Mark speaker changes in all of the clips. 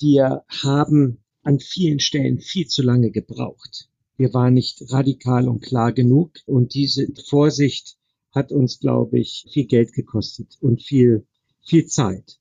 Speaker 1: Wir haben an vielen Stellen viel zu lange gebraucht. Wir waren nicht radikal und klar genug und diese Vorsicht hat uns, glaube ich, viel Geld gekostet und viel, viel Zeit.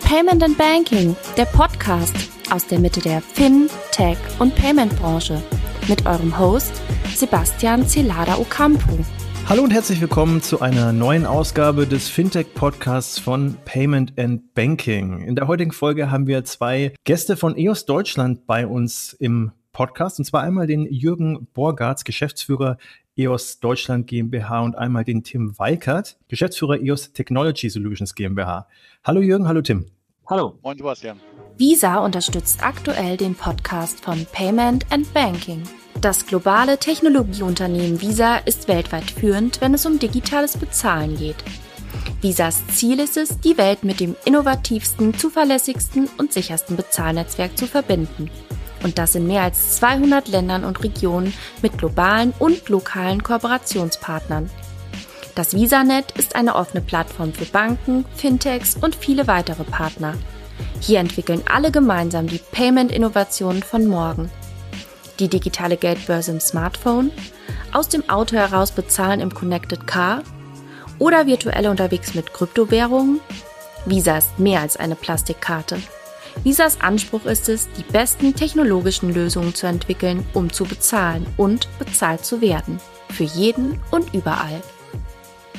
Speaker 2: Payment and Banking, der Podcast aus der Mitte der Fin, Tech und Payment Branche mit eurem Host Sebastian Celada Ocampo.
Speaker 3: Hallo und herzlich willkommen zu einer neuen Ausgabe des Fintech-Podcasts von Payment and Banking. In der heutigen Folge haben wir zwei Gäste von EOS Deutschland bei uns im Podcast. Und zwar einmal den Jürgen Borgartz, Geschäftsführer EOS Deutschland GmbH und einmal den Tim Weikert, Geschäftsführer EOS Technology Solutions GmbH. Hallo Jürgen, hallo Tim.
Speaker 4: Hallo. Moin Sebastian.
Speaker 2: Visa unterstützt aktuell den Podcast von Payment and Banking. Das globale Technologieunternehmen Visa ist weltweit führend, wenn es um digitales Bezahlen geht. Visas Ziel ist es, die Welt mit dem innovativsten, zuverlässigsten und sichersten Bezahlnetzwerk zu verbinden. Und das in mehr als 200 Ländern und Regionen mit globalen und lokalen Kooperationspartnern. Das VisaNet ist eine offene Plattform für Banken, Fintechs und viele weitere Partner. Hier entwickeln alle gemeinsam die Payment-Innovationen von morgen – die digitale Geldbörse im Smartphone, aus dem Auto heraus bezahlen im Connected Car oder virtuell unterwegs mit Kryptowährungen? Visa ist mehr als eine Plastikkarte. Visas Anspruch ist es, die besten technologischen Lösungen zu entwickeln, um zu bezahlen und bezahlt zu werden. Für jeden und überall.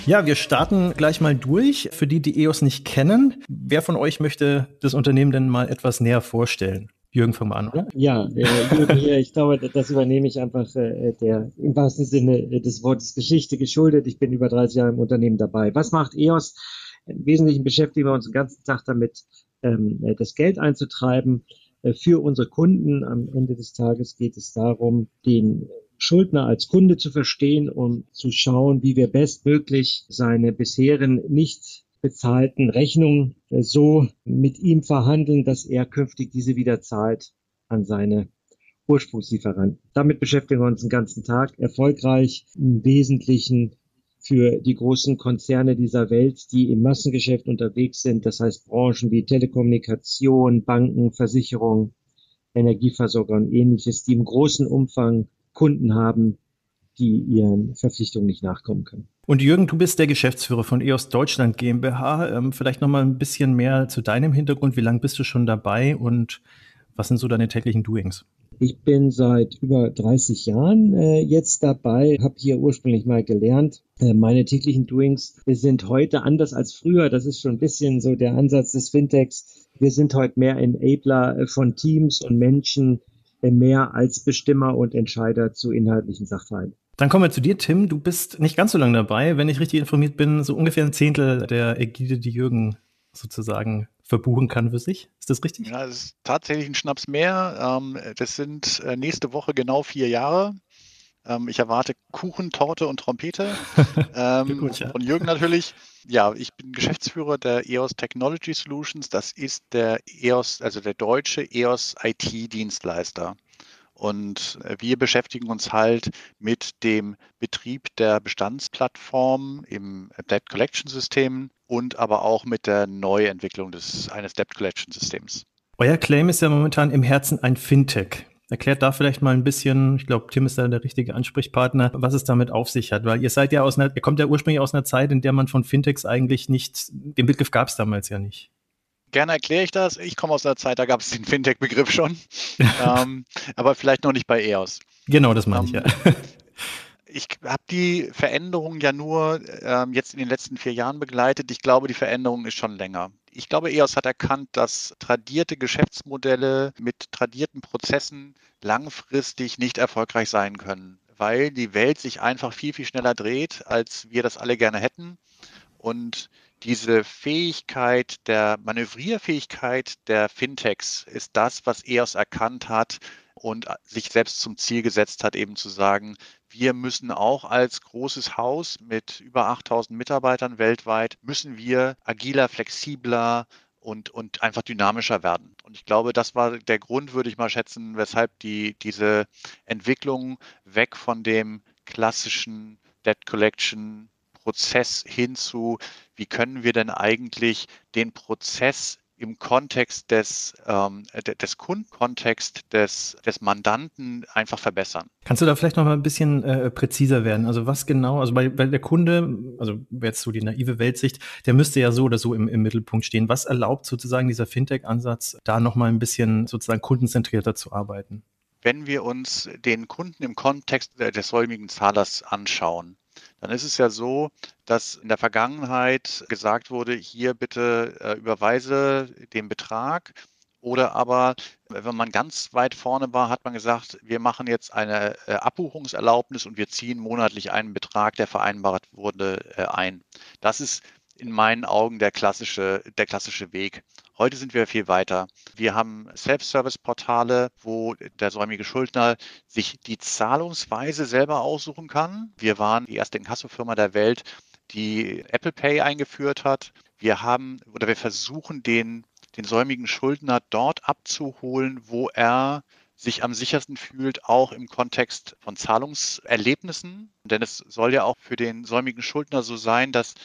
Speaker 3: Ja, wir starten gleich mal durch. Für die, die EOS nicht kennen, wer von euch möchte das Unternehmen denn mal etwas näher vorstellen? Jürgen, fang mal an, oder?
Speaker 1: Ja, äh, Jürgen hier, ich glaube, das übernehme ich einfach äh, der im wahrsten Sinne des Wortes Geschichte geschuldet. Ich bin über 30 Jahre im Unternehmen dabei. Was macht EOS? Im Wesentlichen beschäftigen wir uns den ganzen Tag damit, ähm, das Geld einzutreiben äh, für unsere Kunden. Am Ende des Tages geht es darum, den Schuldner als Kunde zu verstehen und zu schauen, wie wir bestmöglich seine bisherigen nicht bezahlten Rechnung äh, so mit ihm verhandeln, dass er künftig diese wieder zahlt an seine Ursprungslieferanten. Damit beschäftigen wir uns den ganzen Tag erfolgreich im Wesentlichen für die großen Konzerne dieser Welt, die im Massengeschäft unterwegs sind, das heißt Branchen wie Telekommunikation, Banken, Versicherung, Energieversorger und ähnliches, die im großen Umfang Kunden haben, die ihren Verpflichtungen nicht nachkommen können.
Speaker 3: Und Jürgen, du bist der Geschäftsführer von EOS Deutschland GmbH. Ähm, vielleicht noch mal ein bisschen mehr zu deinem Hintergrund. Wie lange bist du schon dabei und was sind so deine täglichen Doings?
Speaker 1: Ich bin seit über 30 Jahren äh, jetzt dabei, habe hier ursprünglich mal gelernt. Äh, meine täglichen Doings sind heute anders als früher. Das ist schon ein bisschen so der Ansatz des Fintechs. Wir sind heute mehr Enabler äh, von Teams und Menschen, mehr als Bestimmer und Entscheider zu inhaltlichen Sachverhalten.
Speaker 3: Dann kommen wir zu dir, Tim. Du bist nicht ganz so lange dabei. Wenn ich richtig informiert bin, so ungefähr ein Zehntel der Ägide, die Jürgen sozusagen verbuchen kann für sich. Ist das richtig?
Speaker 4: Ja, das ist tatsächlich ein Schnaps mehr. Ähm, das sind äh, nächste Woche genau vier Jahre. Ähm, ich erwarte Kuchen, Torte und Trompete. Ähm, gut, ja. Von Jürgen natürlich. Ja, ich bin Geschäftsführer der EOS Technology Solutions. Das ist der EOS, also der deutsche EOS IT-Dienstleister. Und äh, wir beschäftigen uns halt mit dem Betrieb der Bestandsplattform im Debt Collection System und aber auch mit der Neuentwicklung des, eines Debt Collection Systems.
Speaker 3: Euer Claim ist ja momentan im Herzen ein Fintech. Erklärt da vielleicht mal ein bisschen, ich glaube, Tim ist da der richtige Ansprechpartner, was es damit auf sich hat, weil ihr seid ja aus einer, ihr kommt ja ursprünglich aus einer Zeit, in der man von Fintechs eigentlich nicht, den Begriff gab es damals ja nicht.
Speaker 4: Gerne erkläre ich das. Ich komme aus einer Zeit, da gab es den Fintech-Begriff schon, ähm, aber vielleicht noch nicht bei EOS.
Speaker 3: Genau, das meine ich
Speaker 4: ähm,
Speaker 3: ja.
Speaker 4: Ich habe die Veränderung ja nur ähm, jetzt in den letzten vier Jahren begleitet. Ich glaube, die Veränderung ist schon länger. Ich glaube, EOS hat erkannt, dass tradierte Geschäftsmodelle mit tradierten Prozessen langfristig nicht erfolgreich sein können, weil die Welt sich einfach viel, viel schneller dreht, als wir das alle gerne hätten. Und diese Fähigkeit der Manövrierfähigkeit der Fintechs ist das, was EOS erkannt hat und sich selbst zum Ziel gesetzt hat, eben zu sagen, wir müssen auch als großes Haus mit über 8000 Mitarbeitern weltweit, müssen wir agiler, flexibler und, und einfach dynamischer werden. Und ich glaube, das war der Grund, würde ich mal schätzen, weshalb die, diese Entwicklung weg von dem klassischen Debt Collection Prozess hin zu, wie können wir denn eigentlich den Prozess im Kontext des, ähm, des Kundenkontext des, des Mandanten einfach verbessern.
Speaker 3: Kannst du da vielleicht noch mal ein bisschen äh, präziser werden? Also was genau, also bei, bei der Kunde, also jetzt so die naive Weltsicht, der müsste ja so oder so im, im Mittelpunkt stehen. Was erlaubt sozusagen dieser Fintech-Ansatz, da noch mal ein bisschen sozusagen kundenzentrierter zu arbeiten?
Speaker 4: Wenn wir uns den Kunden im Kontext des säumigen Zahlers anschauen, dann ist es ja so, dass in der Vergangenheit gesagt wurde, hier bitte äh, überweise den Betrag. Oder aber, wenn man ganz weit vorne war, hat man gesagt, wir machen jetzt eine äh, Abbuchungserlaubnis und wir ziehen monatlich einen Betrag, der vereinbart wurde, äh, ein. Das ist in meinen Augen der klassische, der klassische Weg. Heute sind wir viel weiter. Wir haben Self-Service-Portale, wo der säumige Schuldner sich die Zahlungsweise selber aussuchen kann. Wir waren die erste Inkassofirma der Welt, die Apple Pay eingeführt hat. Wir haben oder wir versuchen den, den säumigen Schuldner dort abzuholen, wo er sich am sichersten fühlt, auch im Kontext von Zahlungserlebnissen. Denn es soll ja auch für den säumigen Schuldner so sein, dass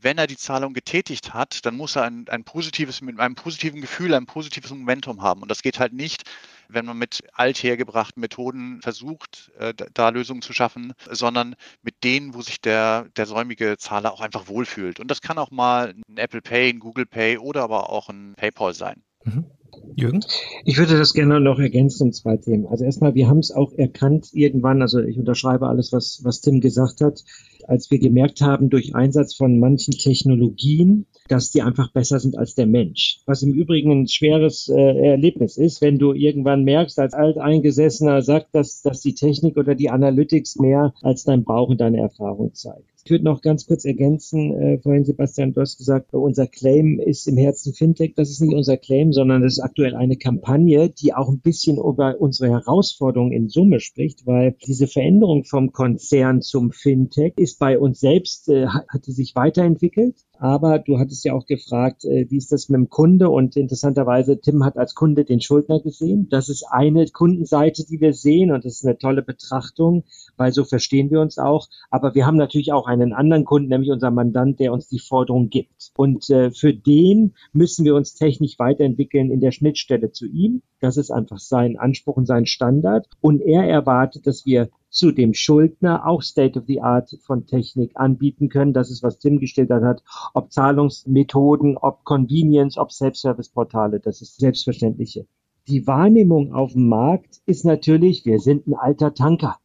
Speaker 4: wenn er die Zahlung getätigt hat, dann muss er ein, ein positives, mit einem positiven Gefühl, ein positives Momentum haben. Und das geht halt nicht, wenn man mit althergebrachten Methoden versucht, äh, da Lösungen zu schaffen, sondern mit denen, wo sich der, der säumige Zahler auch einfach wohlfühlt. Und das kann auch mal ein Apple Pay, ein Google Pay oder aber auch ein PayPal sein.
Speaker 1: Mhm. Jürgen? Ich würde das gerne noch ergänzen um zwei Themen. Also erstmal, wir haben es auch erkannt irgendwann, also ich unterschreibe alles, was, was Tim gesagt hat, als wir gemerkt haben durch Einsatz von manchen Technologien, dass die einfach besser sind als der Mensch. Was im Übrigen ein schweres äh, Erlebnis ist, wenn du irgendwann merkst, als Alteingesessener sagt, dass, dass die Technik oder die Analytics mehr als dein Bauch und deine Erfahrung zeigt. Ich würde noch ganz kurz ergänzen, äh, vorhin Sebastian, du hast gesagt, unser Claim ist im Herzen Fintech. Das ist nicht unser Claim, sondern das ist aktuell eine Kampagne, die auch ein bisschen über unsere Herausforderungen in Summe spricht, weil diese Veränderung vom Konzern zum Fintech ist bei uns selbst, äh, hat die sich weiterentwickelt. Aber du hattest ja auch gefragt, äh, wie ist das mit dem Kunde? Und interessanterweise, Tim hat als Kunde den Schuldner gesehen. Das ist eine Kundenseite, die wir sehen und das ist eine tolle Betrachtung, weil so verstehen wir uns auch. Aber wir haben natürlich auch einen anderen Kunden, nämlich unser Mandant, der uns die Forderung gibt. Und äh, für den müssen wir uns technisch weiterentwickeln in der Schnittstelle zu ihm. Das ist einfach sein Anspruch und sein Standard. Und er erwartet, dass wir zu dem Schuldner auch State of the Art von Technik anbieten können. Das ist, was Tim gestellt hat. Ob Zahlungsmethoden, ob Convenience, ob Self-Service-Portale, das ist selbstverständliche. Die Wahrnehmung auf dem Markt ist natürlich, wir sind ein alter Tanker.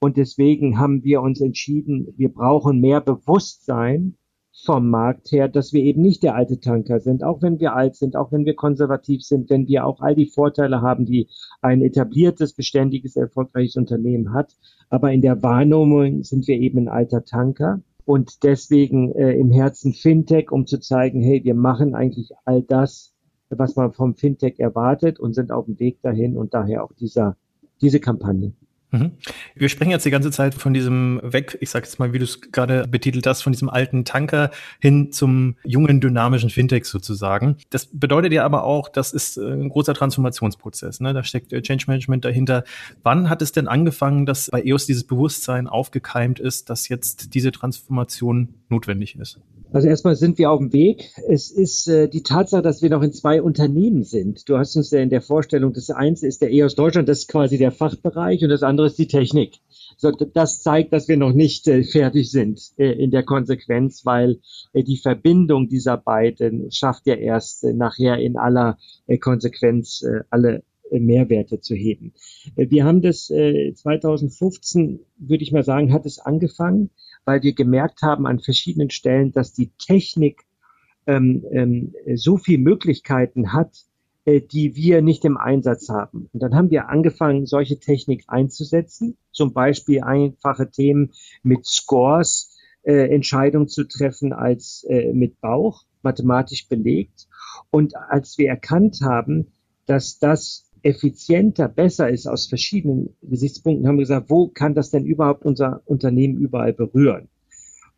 Speaker 1: Und deswegen haben wir uns entschieden, wir brauchen mehr Bewusstsein vom Markt her, dass wir eben nicht der alte Tanker sind, auch wenn wir alt sind, auch wenn wir konservativ sind, wenn wir auch all die Vorteile haben, die ein etabliertes, beständiges, erfolgreiches Unternehmen hat. Aber in der Wahrnehmung sind wir eben ein alter Tanker und deswegen äh, im Herzen Fintech, um zu zeigen, hey, wir machen eigentlich all das, was man vom Fintech erwartet und sind auf dem Weg dahin und daher auch dieser, diese Kampagne.
Speaker 3: Mhm. Wir sprechen jetzt die ganze Zeit von diesem weg, ich sag jetzt mal, wie du es gerade betitelt hast, von diesem alten Tanker hin zum jungen, dynamischen Fintech sozusagen. Das bedeutet ja aber auch, das ist äh, ein großer Transformationsprozess. Ne? Da steckt äh, Change Management dahinter. Wann hat es denn angefangen, dass bei EOS dieses Bewusstsein aufgekeimt ist, dass jetzt diese Transformation notwendig ist?
Speaker 1: Also erstmal sind wir auf dem Weg. Es ist äh, die Tatsache, dass wir noch in zwei Unternehmen sind. Du hast uns ja in der Vorstellung, das eins ist der EOS Deutschland, das ist quasi der Fachbereich und das andere ist die Technik. So, das zeigt, dass wir noch nicht äh, fertig sind äh, in der Konsequenz, weil äh, die Verbindung dieser beiden schafft ja erst äh, nachher in aller äh, Konsequenz äh, alle äh, Mehrwerte zu heben. Äh, wir haben das äh, 2015, würde ich mal sagen, hat es angefangen weil wir gemerkt haben an verschiedenen Stellen, dass die Technik ähm, ähm, so viel Möglichkeiten hat, äh, die wir nicht im Einsatz haben. Und dann haben wir angefangen, solche Technik einzusetzen, zum Beispiel einfache Themen mit Scores, äh, Entscheidungen zu treffen als äh, mit Bauch, mathematisch belegt. Und als wir erkannt haben, dass das effizienter, besser ist aus verschiedenen Gesichtspunkten, haben wir gesagt, wo kann das denn überhaupt unser Unternehmen überall berühren?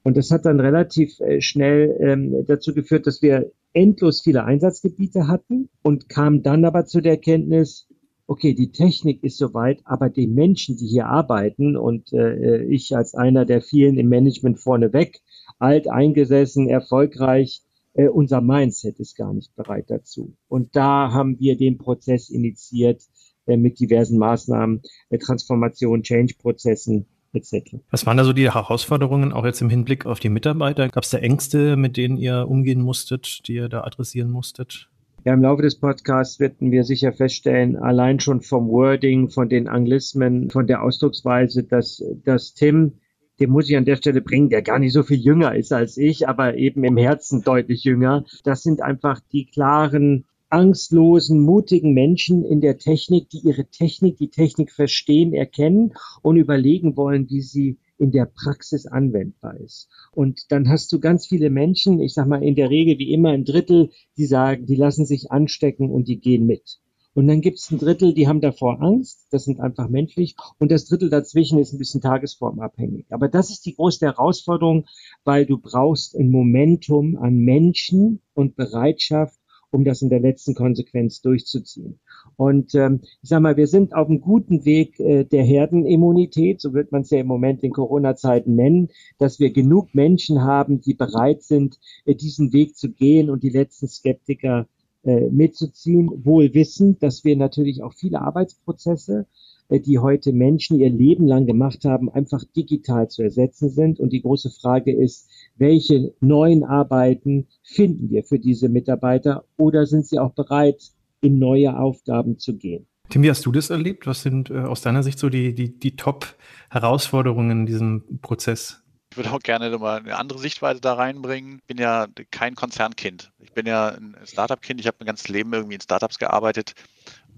Speaker 1: Und das hat dann relativ äh, schnell ähm, dazu geführt, dass wir endlos viele Einsatzgebiete hatten und kamen dann aber zu der Erkenntnis, okay, die Technik ist soweit, aber die Menschen, die hier arbeiten und äh, ich als einer der vielen im Management vorneweg, alt eingesessen, erfolgreich. Äh, unser Mindset ist gar nicht bereit dazu. Und da haben wir den Prozess initiiert äh, mit diversen Maßnahmen, äh, Transformation, Change-Prozessen, etc.
Speaker 3: Was waren da so die Herausforderungen, auch jetzt im Hinblick auf die Mitarbeiter? Gab es da Ängste, mit denen ihr umgehen musstet, die ihr da adressieren musstet?
Speaker 1: Ja, im Laufe des Podcasts werden wir sicher feststellen, allein schon vom Wording, von den Anglismen, von der Ausdrucksweise, dass, dass Tim, den muss ich an der Stelle bringen, der gar nicht so viel jünger ist als ich, aber eben im Herzen deutlich jünger. Das sind einfach die klaren, angstlosen, mutigen Menschen in der Technik, die ihre Technik, die Technik verstehen, erkennen und überlegen wollen, wie sie in der Praxis anwendbar ist. Und dann hast du ganz viele Menschen, ich sag mal in der Regel wie immer ein Drittel, die sagen, die lassen sich anstecken und die gehen mit. Und dann gibt es ein Drittel, die haben davor Angst, das sind einfach menschlich, und das Drittel dazwischen ist ein bisschen tagesformabhängig. Aber das ist die große Herausforderung, weil du brauchst ein Momentum an Menschen und Bereitschaft, um das in der letzten Konsequenz durchzuziehen. Und ähm, ich sage mal, wir sind auf einem guten Weg äh, der Herdenimmunität, so wird man es ja im Moment in Corona-Zeiten nennen, dass wir genug Menschen haben, die bereit sind, äh, diesen Weg zu gehen und die letzten Skeptiker äh, mitzuziehen, wohl wissend, dass wir natürlich auch viele Arbeitsprozesse äh, die heute Menschen ihr Leben lang gemacht haben, einfach digital zu ersetzen sind. Und die große Frage ist, welche neuen Arbeiten finden wir für diese Mitarbeiter oder sind sie auch bereit, in neue Aufgaben zu gehen?
Speaker 3: Tim, wie hast du das erlebt? Was sind äh, aus deiner Sicht so die, die, die Top-Herausforderungen in diesem Prozess?
Speaker 4: Ich würde auch gerne nochmal eine andere Sichtweise da reinbringen. Ich bin ja kein Konzernkind. Ich bin ja ein Startup-Kind. Ich habe mein ganzes Leben irgendwie in Startups gearbeitet.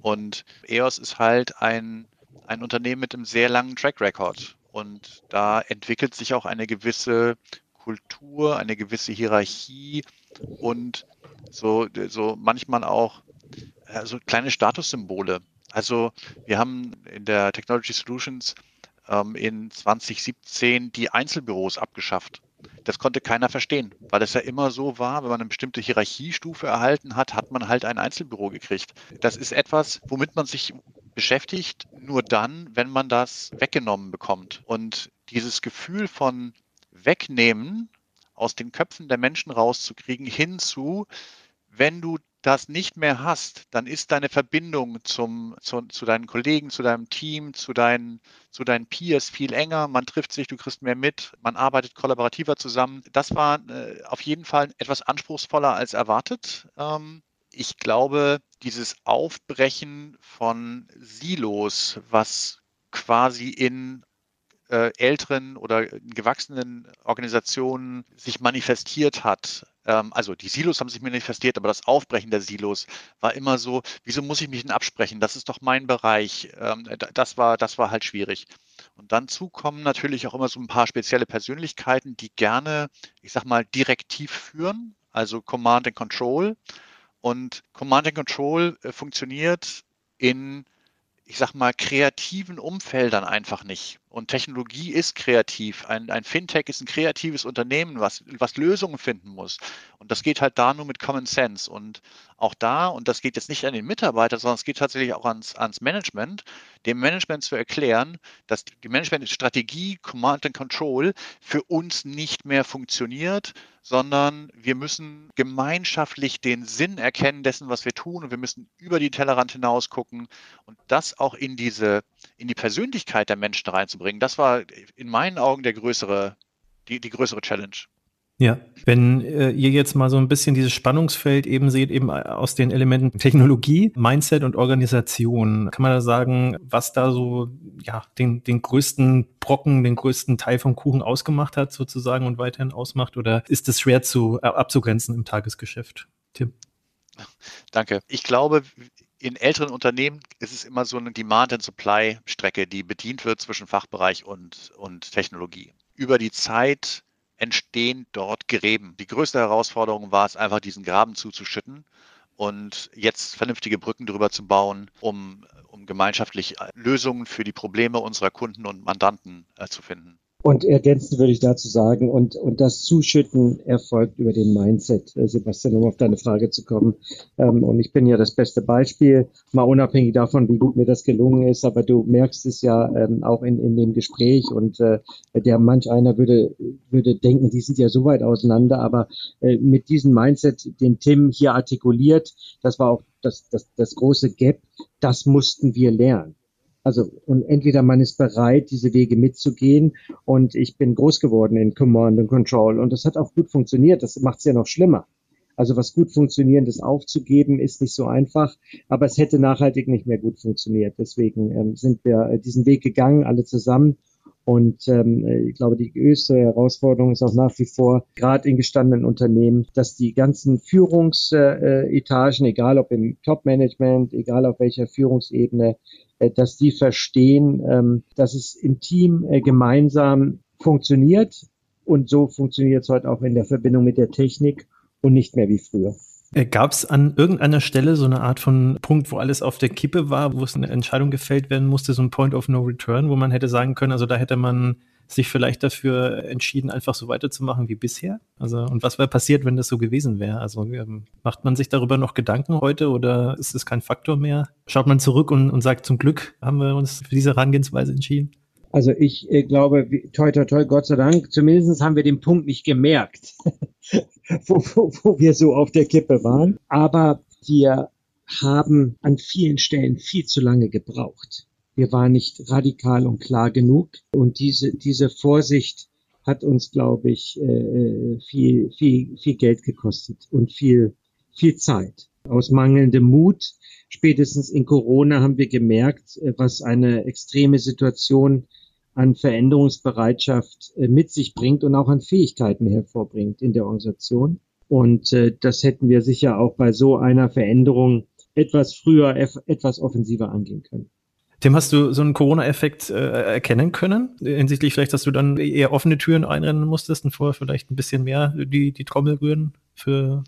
Speaker 4: Und EOS ist halt ein, ein Unternehmen mit einem sehr langen Track Record. Und da entwickelt sich auch eine gewisse Kultur, eine gewisse Hierarchie und so, so manchmal auch äh, so kleine Statussymbole. Also wir haben in der Technology Solutions ähm, in 2017 die Einzelbüros abgeschafft. Das konnte keiner verstehen, weil es ja immer so war, wenn man eine bestimmte Hierarchiestufe erhalten hat, hat man halt ein Einzelbüro gekriegt. Das ist etwas, womit man sich beschäftigt, nur dann, wenn man das weggenommen bekommt. Und dieses Gefühl von wegnehmen, aus den Köpfen der Menschen rauszukriegen, hinzu, wenn du das nicht mehr hast, dann ist deine Verbindung zum, zu, zu, deinen Kollegen, zu deinem Team, zu deinen, zu deinen Peers viel enger. Man trifft sich, du kriegst mehr mit, man arbeitet kollaborativer zusammen. Das war äh, auf jeden Fall etwas anspruchsvoller als erwartet. Ähm, ich glaube, dieses Aufbrechen von Silos, was quasi in äh, älteren oder gewachsenen Organisationen sich manifestiert hat. Ähm, also die Silos haben sich manifestiert, aber das Aufbrechen der Silos war immer so, wieso muss ich mich denn absprechen? Das ist doch mein Bereich. Ähm, das, war, das war halt schwierig. Und dann zukommen natürlich auch immer so ein paar spezielle Persönlichkeiten, die gerne, ich sag mal, direktiv führen, also Command and Control. Und Command and Control äh, funktioniert in ich sag mal, kreativen Umfeldern einfach nicht. Und Technologie ist kreativ. Ein, ein Fintech ist ein kreatives Unternehmen, was, was Lösungen finden muss. Und das geht halt da nur mit Common Sense. Und auch da, und das geht jetzt nicht an den Mitarbeiter, sondern es geht tatsächlich auch ans, ans Management, dem Management zu erklären, dass die Management-Strategie, Command and Control für uns nicht mehr funktioniert, sondern wir müssen gemeinschaftlich den Sinn erkennen dessen, was wir tun und wir müssen über die Tellerrand hinaus gucken und das auch in diese, in die Persönlichkeit der Menschen reinzubringen. Das war in meinen Augen der größere, die, die größere Challenge.
Speaker 3: Ja, wenn äh, ihr jetzt mal so ein bisschen dieses Spannungsfeld eben seht, eben aus den Elementen Technologie, Mindset und Organisation, kann man da sagen, was da so ja den, den größten Brocken, den größten Teil vom Kuchen ausgemacht hat sozusagen und weiterhin ausmacht? Oder ist es schwer zu äh, abzugrenzen im Tagesgeschäft? Tim?
Speaker 4: Danke. Ich glaube, in älteren Unternehmen ist es immer so eine Demand-and-Supply-Strecke, die bedient wird zwischen Fachbereich und, und Technologie. Über die Zeit entstehen dort Gräben. Die größte Herausforderung war es einfach, diesen Graben zuzuschütten und jetzt vernünftige Brücken drüber zu bauen, um, um gemeinschaftlich Lösungen für die Probleme unserer Kunden und Mandanten äh, zu finden.
Speaker 1: Und ergänzend würde ich dazu sagen, und, und das Zuschütten erfolgt über den Mindset, äh, Sebastian, um auf deine Frage zu kommen. Ähm, und ich bin ja das beste Beispiel, mal unabhängig davon, wie gut mir das gelungen ist, aber du merkst es ja ähm, auch in, in dem Gespräch und äh, der manch einer würde, würde denken, die sind ja so weit auseinander, aber äh, mit diesem Mindset, den Tim hier artikuliert, das war auch das, das, das große Gap, das mussten wir lernen. Also und entweder man ist bereit, diese Wege mitzugehen und ich bin groß geworden in Command and Control und das hat auch gut funktioniert. Das macht es ja noch schlimmer. Also was gut funktionierendes aufzugeben ist nicht so einfach, aber es hätte nachhaltig nicht mehr gut funktioniert. Deswegen ähm, sind wir äh, diesen Weg gegangen, alle zusammen. Und ähm, ich glaube, die größte Herausforderung ist auch nach wie vor, gerade in gestandenen Unternehmen, dass die ganzen Führungsetagen, egal ob im Top-Management, egal auf welcher Führungsebene, äh, dass die verstehen, ähm, dass es im Team äh, gemeinsam funktioniert. Und so funktioniert es heute auch in der Verbindung mit der Technik und nicht mehr wie früher.
Speaker 3: Äh, Gab es an irgendeiner Stelle so eine Art von Punkt, wo alles auf der Kippe war, wo es eine Entscheidung gefällt werden musste, so ein Point of No Return, wo man hätte sagen können, also da hätte man sich vielleicht dafür entschieden, einfach so weiterzumachen wie bisher? Also, und was wäre passiert, wenn das so gewesen wäre? Also, ähm, macht man sich darüber noch Gedanken heute oder ist es kein Faktor mehr? Schaut man zurück und, und sagt, zum Glück haben wir uns für diese Herangehensweise entschieden?
Speaker 1: Also ich äh, glaube, toi, toi, toi, Gott sei Dank, zumindest haben wir den Punkt nicht gemerkt, wo, wo, wo wir so auf der Kippe waren. Aber wir haben an vielen Stellen viel zu lange gebraucht. Wir waren nicht radikal und klar genug. Und diese, diese Vorsicht hat uns, glaube ich, äh, viel, viel, viel Geld gekostet und viel, viel Zeit. Aus mangelndem Mut, spätestens in Corona haben wir gemerkt, äh, was eine extreme Situation an Veränderungsbereitschaft äh, mit sich bringt und auch an Fähigkeiten hervorbringt in der Organisation. Und äh, das hätten wir sicher auch bei so einer Veränderung etwas früher, etwas offensiver angehen können.
Speaker 3: Tim, hast du so einen Corona-Effekt äh, erkennen können? Hinsichtlich vielleicht, dass du dann eher offene Türen einrennen musstest und vorher vielleicht ein bisschen mehr die, die Trommel rühren für.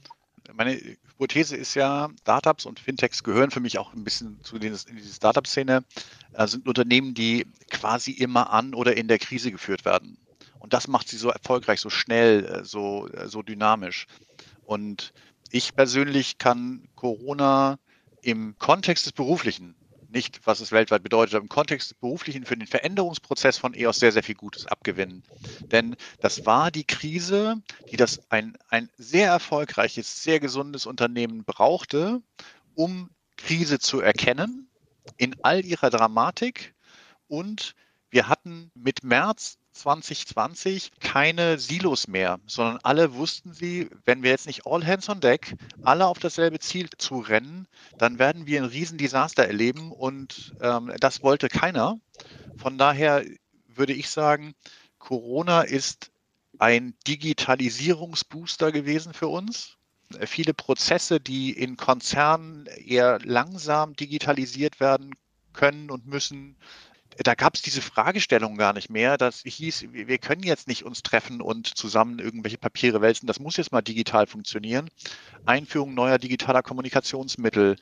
Speaker 4: Meine Hypothese ist ja, Startups und Fintechs gehören für mich auch ein bisschen zu den, in diese Startup-Szene, äh, sind Unternehmen, die quasi immer an oder in der Krise geführt werden. Und das macht sie so erfolgreich, so schnell, äh, so, äh, so dynamisch. Und ich persönlich kann Corona im Kontext des Beruflichen nicht, was es weltweit bedeutet, aber im Kontext des Beruflichen für den Veränderungsprozess von EOS sehr, sehr viel Gutes abgewinnen. Denn das war die Krise, die das ein, ein sehr erfolgreiches, sehr gesundes Unternehmen brauchte, um Krise zu erkennen in all ihrer Dramatik. Und wir hatten mit März 2020 keine Silos mehr, sondern alle wussten sie, wenn wir jetzt nicht all hands on deck, alle auf dasselbe Ziel zu rennen, dann werden wir ein Riesendesaster erleben und ähm, das wollte keiner. Von daher würde ich sagen, Corona ist ein Digitalisierungsbooster gewesen für uns. Viele Prozesse, die in Konzernen eher langsam digitalisiert werden können und müssen, da gab es diese Fragestellung gar nicht mehr. Das hieß, wir können jetzt nicht uns treffen und zusammen irgendwelche Papiere wälzen. Das muss jetzt mal digital funktionieren. Einführung neuer digitaler Kommunikationsmittel.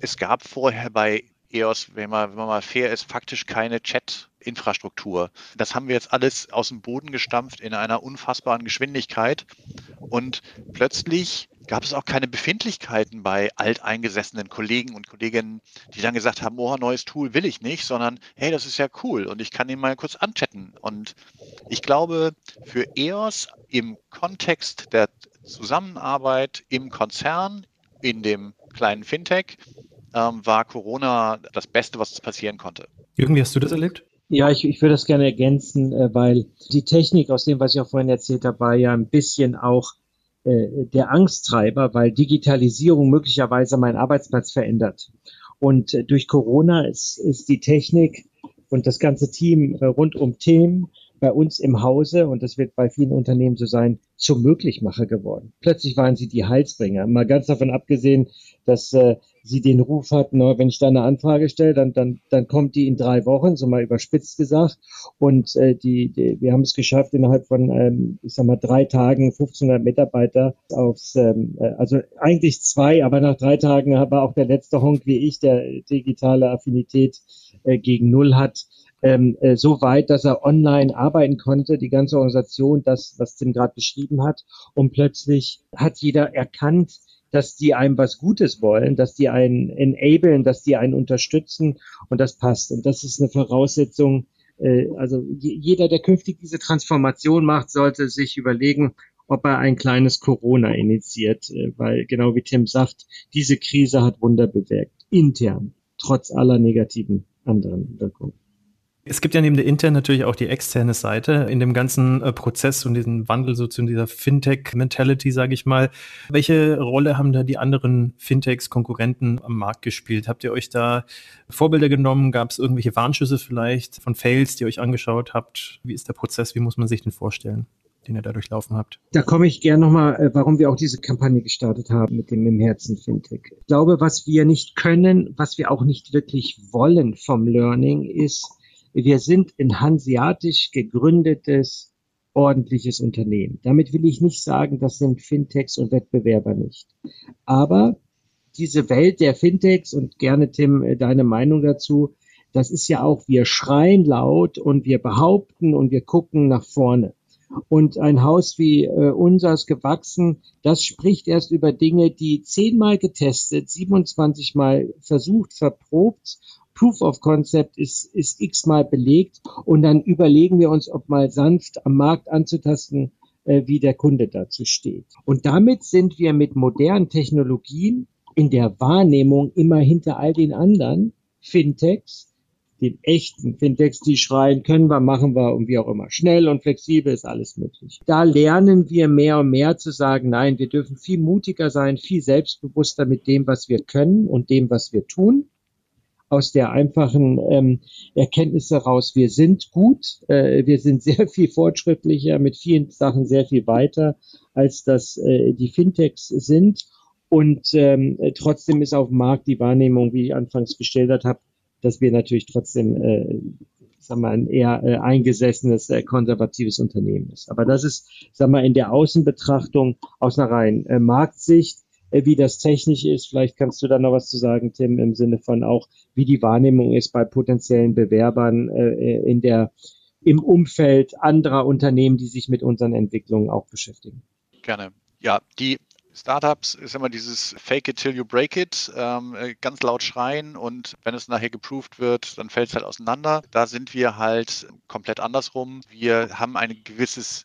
Speaker 4: Es gab vorher bei EOS, wenn man, wenn man mal fair ist, faktisch keine Chat-Infrastruktur. Das haben wir jetzt alles aus dem Boden gestampft in einer unfassbaren Geschwindigkeit. Und plötzlich gab es auch keine Befindlichkeiten bei alteingesessenen Kollegen und Kolleginnen, die dann gesagt haben, oh, neues Tool will ich nicht, sondern hey, das ist ja cool und ich kann ihn mal kurz anchatten. Und ich glaube, für EOS im Kontext der Zusammenarbeit im Konzern, in dem kleinen Fintech, ähm, war Corona das Beste, was passieren konnte.
Speaker 3: Jürgen, wie hast du das erlebt?
Speaker 1: Ja, ich, ich würde das gerne ergänzen, äh, weil die Technik aus dem, was ich auch vorhin erzählt habe, war ja ein bisschen auch äh, der Angsttreiber, weil Digitalisierung möglicherweise meinen Arbeitsplatz verändert. Und äh, durch Corona ist, ist die Technik und das ganze Team äh, rund um Themen bei uns im Hause, und das wird bei vielen Unternehmen so sein, zum Möglichmacher geworden. Plötzlich waren sie die Heilsbringer. Mal ganz davon abgesehen, dass äh, sie den Ruf hatten, na, wenn ich da eine Anfrage stelle, dann, dann, dann kommt die in drei Wochen, so mal überspitzt gesagt. Und äh, die, die, wir haben es geschafft, innerhalb von, ähm, ich sag mal, drei Tagen 1500 Mitarbeiter aufs, ähm, äh, also eigentlich zwei, aber nach drei Tagen war auch der letzte Honk wie ich, der digitale Affinität äh, gegen Null hat, ähm, äh, so weit, dass er online arbeiten konnte, die ganze Organisation, das, was Tim gerade beschrieben hat. Und plötzlich hat jeder erkannt, dass die einem was Gutes wollen, dass die einen enablen, dass die einen unterstützen und das passt. Und das ist eine Voraussetzung. Äh, also jeder, der künftig diese Transformation macht, sollte sich überlegen, ob er ein kleines Corona initiiert, äh, weil genau wie Tim sagt, diese Krise hat Wunder bewirkt, intern, trotz aller negativen anderen Wirkungen.
Speaker 3: Es gibt ja neben der internen natürlich auch die externe Seite in dem ganzen äh, Prozess und diesen Wandel so zu dieser Fintech-Mentality, sage ich mal. Welche Rolle haben da die anderen Fintechs, Konkurrenten am Markt gespielt? Habt ihr euch da Vorbilder genommen? Gab es irgendwelche Warnschüsse vielleicht von Fails, die ihr euch angeschaut habt? Wie ist der Prozess? Wie muss man sich den vorstellen? den ihr da durchlaufen habt.
Speaker 1: Da komme ich gern nochmal, äh, warum wir auch diese Kampagne gestartet haben mit dem im Herzen Fintech. Ich glaube, was wir nicht können, was wir auch nicht wirklich wollen vom Learning, ist wir sind ein hanseatisch gegründetes, ordentliches Unternehmen. Damit will ich nicht sagen, das sind Fintechs und Wettbewerber nicht. Aber diese Welt der Fintechs und gerne Tim äh, deine Meinung dazu, das ist ja auch, wir schreien laut und wir behaupten und wir gucken nach vorne. Und ein Haus wie äh, unseres gewachsen, das spricht erst über Dinge, die zehnmal getestet, 27 Mal versucht, verprobt Proof of Concept ist, ist x-mal belegt und dann überlegen wir uns, ob mal sanft am Markt anzutasten, äh, wie der Kunde dazu steht. Und damit sind wir mit modernen Technologien in der Wahrnehmung immer hinter all den anderen Fintechs, den echten Fintechs, die schreien, können wir, machen wir und wie auch immer. Schnell und flexibel ist alles möglich. Da lernen wir mehr und mehr zu sagen, nein, wir dürfen viel mutiger sein, viel selbstbewusster mit dem, was wir können und dem, was wir tun aus der einfachen ähm, Erkenntnis heraus, wir sind gut, äh, wir sind sehr viel fortschrittlicher, mit vielen Sachen sehr viel weiter, als das äh, die Fintechs sind. Und ähm, trotzdem ist auf dem Markt die Wahrnehmung, wie ich anfangs gestellt habe, dass wir natürlich trotzdem äh, sagen wir, ein eher äh, eingesessenes, äh, konservatives Unternehmen ist. Aber das ist, sagen wir, in der Außenbetrachtung aus einer rein äh, Marktsicht wie das technisch ist. Vielleicht kannst du da noch was zu sagen, Tim, im Sinne von auch, wie die Wahrnehmung ist bei potenziellen Bewerbern äh, in der, im Umfeld anderer Unternehmen, die sich mit unseren Entwicklungen auch beschäftigen.
Speaker 4: Gerne. Ja, die Startups ist immer dieses Fake it till you break it, ähm, äh, ganz laut schreien und wenn es nachher geproved wird, dann fällt es halt auseinander. Da sind wir halt komplett andersrum. Wir haben ein gewisses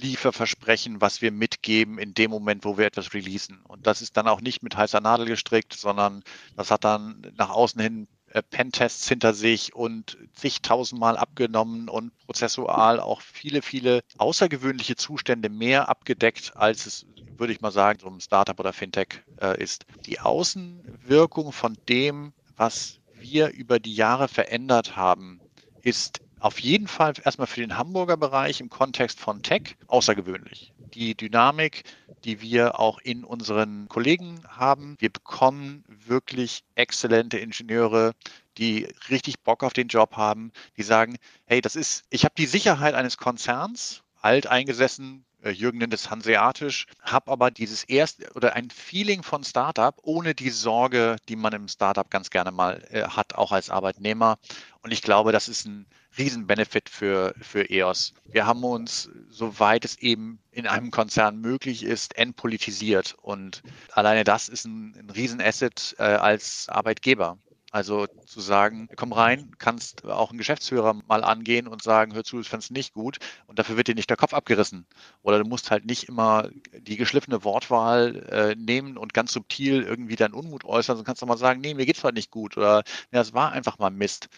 Speaker 4: Lieferversprechen, was wir mitgeben in dem Moment, wo wir etwas releasen. Und das ist dann auch nicht mit heißer Nadel gestrickt, sondern das hat dann nach außen hin äh, Pentests hinter sich und zigtausendmal abgenommen und prozessual auch viele, viele außergewöhnliche Zustände mehr abgedeckt, als es, würde ich mal sagen, so ein Startup oder Fintech äh, ist. Die Außenwirkung von dem, was wir über die Jahre verändert haben, ist auf jeden Fall erstmal für den Hamburger Bereich im Kontext von Tech außergewöhnlich. Die Dynamik, die wir auch in unseren Kollegen haben. Wir bekommen wirklich exzellente Ingenieure, die richtig Bock auf den Job haben, die sagen, hey, das ist, ich habe die Sicherheit eines Konzerns, alt eingesessen, äh, Jürgen nennt es hanseatisch, habe aber dieses erste oder ein Feeling von Startup ohne die Sorge, die man im Startup ganz gerne mal äh, hat, auch als Arbeitnehmer. Und ich glaube, das ist ein Riesenbenefit für, für EOS. Wir haben uns, soweit es eben in einem Konzern möglich ist, entpolitisiert. Und alleine das ist ein, ein Riesenasset äh, als Arbeitgeber. Also zu sagen, komm rein, kannst auch einen Geschäftsführer mal angehen und sagen, hör zu, ich fand's nicht gut und dafür wird dir nicht der Kopf abgerissen. Oder du musst halt nicht immer die geschliffene Wortwahl äh, nehmen und ganz subtil irgendwie deinen Unmut äußern, sondern kannst auch mal sagen, nee, mir geht's halt nicht gut oder ja, es war einfach mal Mist.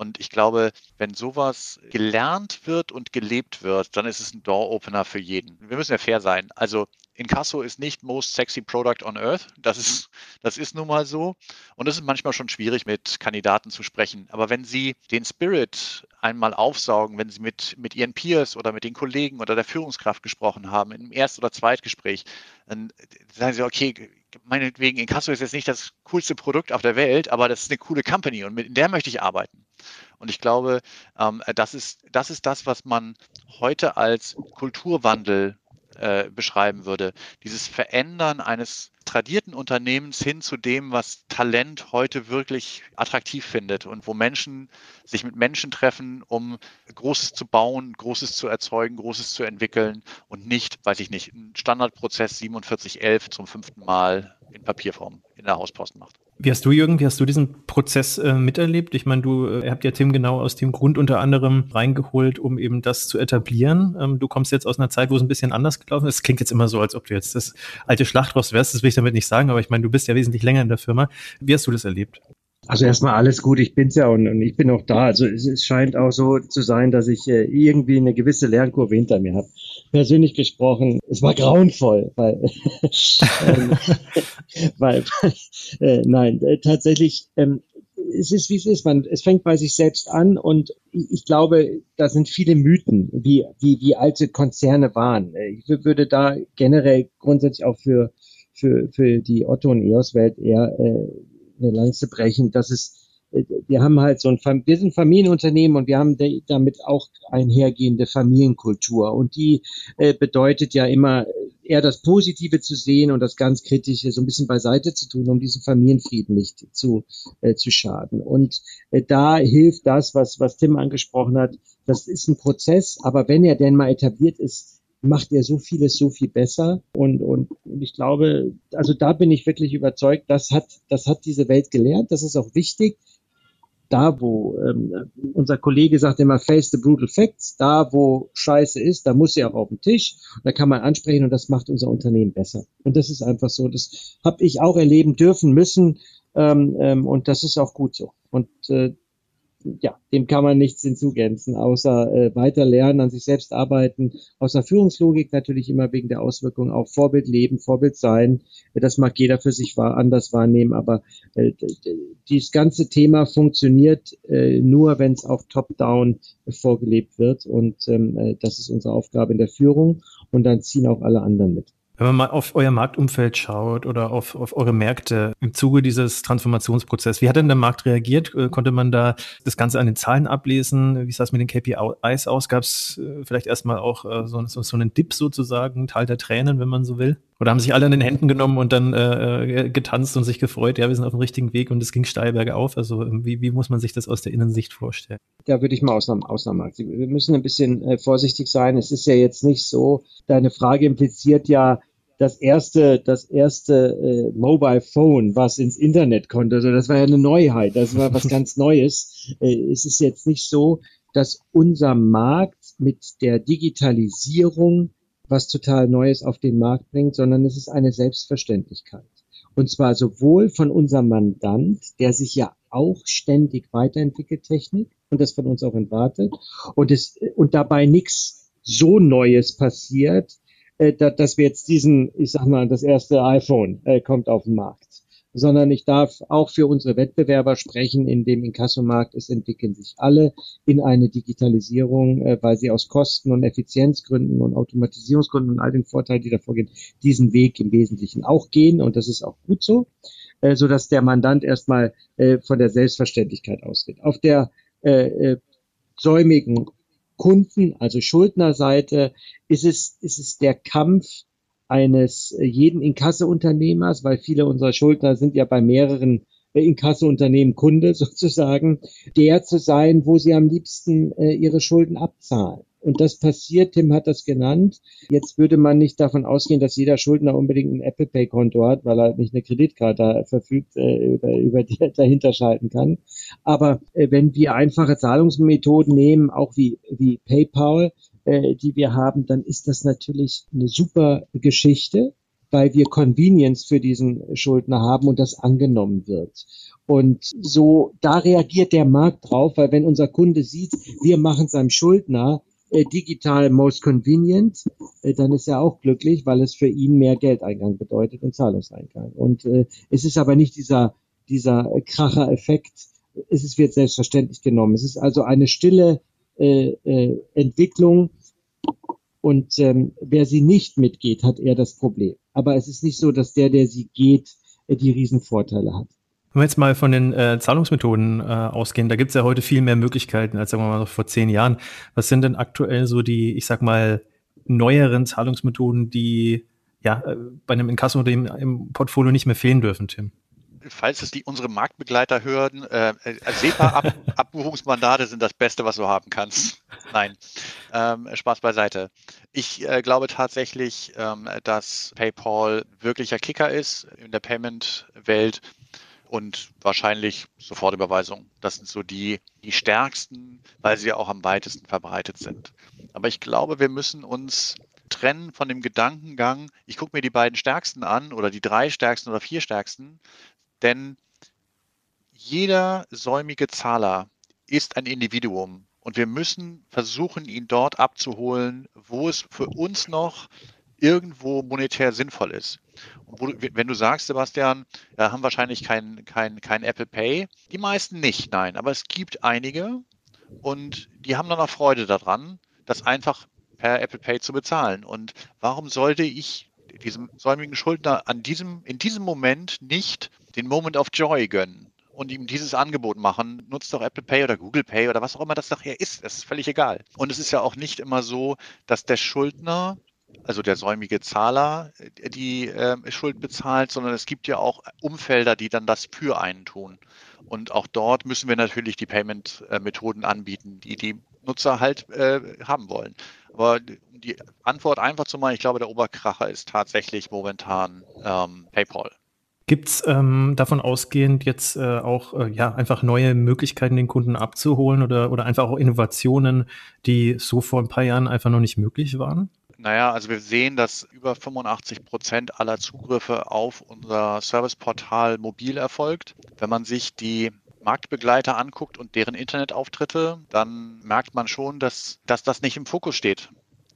Speaker 4: Und ich glaube, wenn sowas gelernt wird und gelebt wird, dann ist es ein Door-Opener für jeden. Wir müssen ja fair sein. Also Inkasso ist nicht most sexy product on earth. Das ist, das ist nun mal so. Und es ist manchmal schon schwierig, mit Kandidaten zu sprechen. Aber wenn Sie den Spirit einmal aufsaugen, wenn Sie mit, mit Ihren Peers oder mit den Kollegen oder der Führungskraft gesprochen haben, im Erst- oder Zweitgespräch, dann sagen Sie, okay, meinetwegen, Inkasso ist jetzt nicht das coolste Produkt auf der Welt, aber das ist eine coole Company und mit der möchte ich arbeiten. Und ich glaube, ähm, das, ist, das ist das, was man heute als Kulturwandel äh, beschreiben würde. Dieses Verändern eines tradierten Unternehmens hin zu dem, was Talent heute wirklich attraktiv findet und wo Menschen sich mit Menschen treffen, um Großes zu bauen, Großes zu erzeugen, Großes zu entwickeln und nicht, weiß ich nicht, ein Standardprozess 4711 zum fünften Mal in Papierform in der Hauspost macht.
Speaker 3: Wie hast du, Jürgen, wie hast du diesen Prozess äh, miterlebt? Ich meine, du äh, habt ja Tim genau aus dem Grund unter anderem reingeholt, um eben das zu etablieren. Ähm, du kommst jetzt aus einer Zeit, wo es ein bisschen anders gelaufen ist. Es klingt jetzt immer so, als ob du jetzt das alte Schlachtross wärst. Das will ich damit nicht sagen, aber ich meine, du bist ja wesentlich länger in der Firma. Wie hast du das erlebt?
Speaker 1: Also erstmal alles gut, ich bin's ja und, und ich bin auch da. Also es, es, scheint auch so zu sein, dass ich äh, irgendwie eine gewisse Lernkurve hinter mir habe. Persönlich gesprochen, es war grauenvoll, weil, ähm, weil, äh, nein, äh, tatsächlich, ähm, es ist wie es ist, man, es fängt bei sich selbst an und ich, glaube, da sind viele Mythen, wie, wie, wie alte Konzerne waren. Ich würde da generell grundsätzlich auch für für, für die Otto und EOS Welt eher äh, eine Lanze brechen, dass es äh, wir haben halt so ein, wir sind Familienunternehmen und wir haben damit auch einhergehende Familienkultur. Und die äh, bedeutet ja immer eher das Positive zu sehen und das ganz Kritische so ein bisschen beiseite zu tun, um diesen Familienfrieden nicht zu, äh, zu schaden. Und äh, da hilft das, was, was Tim angesprochen hat. Das ist ein Prozess, aber wenn er denn mal etabliert ist, macht er so vieles so viel besser. Und, und, und ich glaube, also da bin ich wirklich überzeugt, das hat, das hat diese Welt gelernt. Das ist auch wichtig. Da, wo ähm, unser Kollege sagt immer, face the brutal facts, da, wo Scheiße ist, da muss sie auch auf den Tisch. Da kann man ansprechen und das macht unser Unternehmen besser. Und das ist einfach so. Das habe ich auch erleben dürfen müssen. Ähm, ähm, und das ist auch gut so. Und äh, ja, dem kann man nichts hinzugänzen, außer äh, weiter lernen, an sich selbst arbeiten, aus der Führungslogik natürlich immer wegen der Auswirkungen auch Vorbild leben, Vorbild sein. Das mag jeder für sich wahr, anders wahrnehmen, aber äh, dieses ganze Thema funktioniert äh, nur, wenn es auch top-down vorgelebt wird und ähm, äh, das ist unsere Aufgabe in der Führung und dann ziehen auch alle anderen mit.
Speaker 3: Wenn man mal auf euer Marktumfeld schaut oder auf, auf eure Märkte im Zuge dieses Transformationsprozesses, wie hat denn der Markt reagiert? Äh, konnte man da das Ganze an den Zahlen ablesen? Wie sah es mit den KPIs aus? Gab es äh, vielleicht erstmal auch äh, so, so, so einen Dip sozusagen, Teil der Tränen, wenn man so will? Oder haben sich alle an den Händen genommen und dann äh, getanzt und sich gefreut, ja, wir sind auf dem richtigen Weg und es ging steil bergauf? Also wie, wie muss man sich das aus der Innensicht vorstellen?
Speaker 1: Da würde ich mal Ausnahmen, Ausnahmen Wir müssen ein bisschen vorsichtig sein. Es ist ja jetzt nicht so, deine Frage impliziert ja, das erste, das erste äh, Mobile Phone, was ins Internet konnte. Also das war ja eine Neuheit, das war was ganz Neues. Äh, es ist jetzt nicht so, dass unser Markt mit der Digitalisierung was total Neues auf den Markt bringt, sondern es ist eine Selbstverständlichkeit. Und zwar sowohl von unserem Mandant, der sich ja auch ständig weiterentwickelt, Technik, und das von uns auch erwartet, und, es, und dabei nichts so Neues passiert, äh, dass wir jetzt diesen, ich sag mal, das erste iPhone äh, kommt auf den Markt, sondern ich darf auch für unsere Wettbewerber sprechen, in dem Inkassomarkt, es entwickeln sich alle in eine Digitalisierung, äh, weil sie aus Kosten- und Effizienzgründen und Automatisierungsgründen und all den Vorteilen, die davor gehen, diesen Weg im Wesentlichen auch gehen und das ist auch gut so, äh, so dass der Mandant erstmal äh, von der Selbstverständlichkeit ausgeht. Auf der äh, äh, säumigen Kunden, also Schuldnerseite, ist es, ist es der Kampf eines äh, jeden Inkasseunternehmers, weil viele unserer Schuldner sind ja bei mehreren äh, Inkasseunternehmen Kunde sozusagen, der zu sein, wo sie am liebsten äh, ihre Schulden abzahlen. Und das passiert, Tim hat das genannt. Jetzt würde man nicht davon ausgehen, dass jeder Schuldner unbedingt ein Apple Pay Konto hat, weil er nicht eine Kreditkarte verfügt, äh, über, über die er dahinter schalten kann. Aber äh, wenn wir einfache Zahlungsmethoden nehmen, auch wie, wie PayPal, äh, die wir haben, dann ist das natürlich eine super Geschichte, weil wir Convenience für diesen Schuldner haben und das angenommen wird. Und so, da reagiert der Markt drauf, weil wenn unser Kunde sieht, wir machen seinem Schuldner digital most convenient, äh, dann ist er auch glücklich, weil es für ihn mehr Geldeingang bedeutet und Zahlungseingang. Und äh, es ist aber nicht dieser, dieser Kracher-Effekt, es wird selbstverständlich genommen. Es ist also eine stille äh, äh, Entwicklung und ähm, wer sie nicht mitgeht, hat eher das Problem. Aber es ist nicht so, dass der, der sie geht, äh, die Riesenvorteile hat.
Speaker 3: Wenn wir jetzt mal von den äh, Zahlungsmethoden äh, ausgehen, da gibt es ja heute viel mehr Möglichkeiten als sagen wir mal noch vor zehn Jahren. Was sind denn aktuell so die, ich sag mal, neueren Zahlungsmethoden, die ja äh, bei einem Inkasso im Portfolio nicht mehr fehlen dürfen, Tim?
Speaker 4: falls es die unsere Marktbegleiter hören, äh, äh SEPA-Abbuchungsmandate sind das Beste, was du haben kannst. Nein, ähm, Spaß beiseite. Ich äh, glaube tatsächlich, ähm, dass PayPal wirklicher Kicker ist in der Payment-Welt und wahrscheinlich Sofortüberweisung. Das sind so die, die stärksten, weil sie ja auch am weitesten verbreitet sind. Aber ich glaube, wir müssen uns trennen von dem Gedankengang, ich gucke mir die beiden stärksten an oder die drei stärksten oder vier stärksten, denn jeder säumige Zahler ist ein Individuum und wir müssen versuchen, ihn dort abzuholen, wo es für uns noch irgendwo monetär sinnvoll ist. Und du, wenn du sagst, Sebastian, wir haben wahrscheinlich kein, kein, kein Apple Pay, die meisten nicht, nein, aber es gibt einige und die haben dann auch Freude daran, das einfach per Apple Pay zu bezahlen. Und warum sollte ich diesem säumigen Schuldner an diesem, in diesem Moment nicht den Moment of Joy gönnen und ihm dieses Angebot machen, nutzt doch Apple Pay oder Google Pay oder was auch immer das nachher ist. Das ist völlig egal. Und es ist ja auch nicht immer so, dass der Schuldner, also der säumige Zahler, die äh, Schuld bezahlt, sondern es gibt ja auch Umfelder, die dann das für einen tun. Und auch dort müssen wir natürlich die Payment-Methoden anbieten, die die Nutzer halt äh, haben wollen. Aber die Antwort einfach zu machen, ich glaube, der Oberkracher ist tatsächlich momentan ähm, PayPal.
Speaker 3: Gibt es ähm, davon ausgehend jetzt äh, auch äh, ja, einfach neue Möglichkeiten, den Kunden abzuholen oder, oder einfach auch Innovationen, die so vor ein paar Jahren einfach noch nicht möglich waren?
Speaker 4: Naja, also wir sehen, dass über 85 Prozent aller Zugriffe auf unser Serviceportal mobil erfolgt. Wenn man sich die Marktbegleiter anguckt und deren Internetauftritte, dann merkt man schon, dass, dass das nicht im Fokus steht.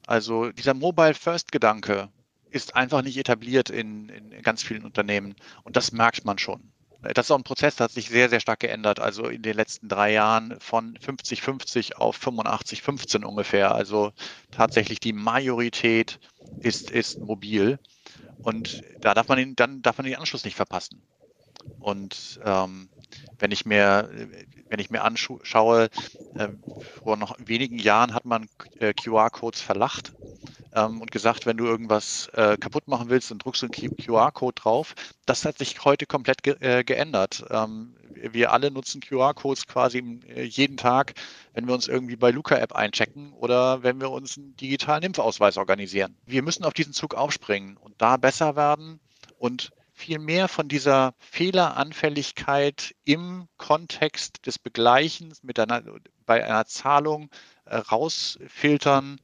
Speaker 4: Also dieser Mobile First Gedanke, ist einfach nicht etabliert in, in ganz vielen Unternehmen. Und das merkt man schon. Das ist auch ein Prozess, der hat sich sehr, sehr stark geändert. Also in den letzten drei Jahren von 50-50 auf 85-15 ungefähr. Also tatsächlich die Majorität ist, ist mobil. Und da darf man den, dann darf man den Anschluss nicht verpassen. Und ähm, wenn ich mir, wenn ich mir anschaue, äh, vor noch wenigen Jahren hat man äh, QR-Codes verlacht ähm, und gesagt, wenn du irgendwas äh, kaputt machen willst, dann druckst du einen QR-Code drauf. Das hat sich heute komplett ge äh, geändert. Ähm, wir alle nutzen QR-Codes quasi äh, jeden Tag, wenn wir uns irgendwie bei Luca-App einchecken oder wenn wir uns einen digitalen Impfausweis organisieren. Wir müssen auf diesen Zug aufspringen und da besser werden und viel mehr von dieser Fehleranfälligkeit im Kontext des Begleichens mit einer, bei einer Zahlung äh, rausfiltern,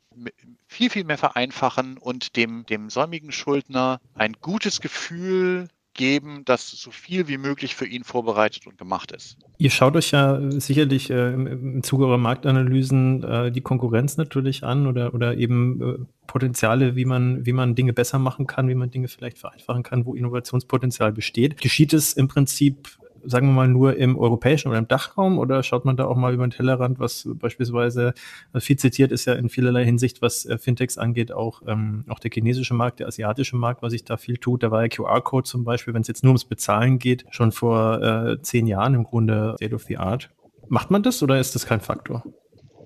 Speaker 4: viel, viel mehr vereinfachen und dem, dem säumigen Schuldner ein gutes Gefühl geben, dass so viel wie möglich für ihn vorbereitet und gemacht ist.
Speaker 3: Ihr schaut euch ja sicherlich äh, im, Zuge eurer Marktanalysen äh, die Konkurrenz natürlich an oder, oder eben äh, Potenziale, wie man, wie man Dinge besser machen kann, wie man Dinge vielleicht vereinfachen kann, wo Innovationspotenzial besteht. Geschieht es im Prinzip sagen wir mal, nur im europäischen oder im Dachraum oder schaut man da auch mal über den Tellerrand, was beispielsweise also viel zitiert ist ja in vielerlei Hinsicht, was äh, Fintechs angeht, auch, ähm, auch der chinesische Markt, der asiatische Markt, was sich da viel tut. Da war ja QR-Code zum Beispiel, wenn es jetzt nur ums Bezahlen geht, schon vor äh, zehn Jahren im Grunde State of the Art. Macht man das oder ist das kein Faktor?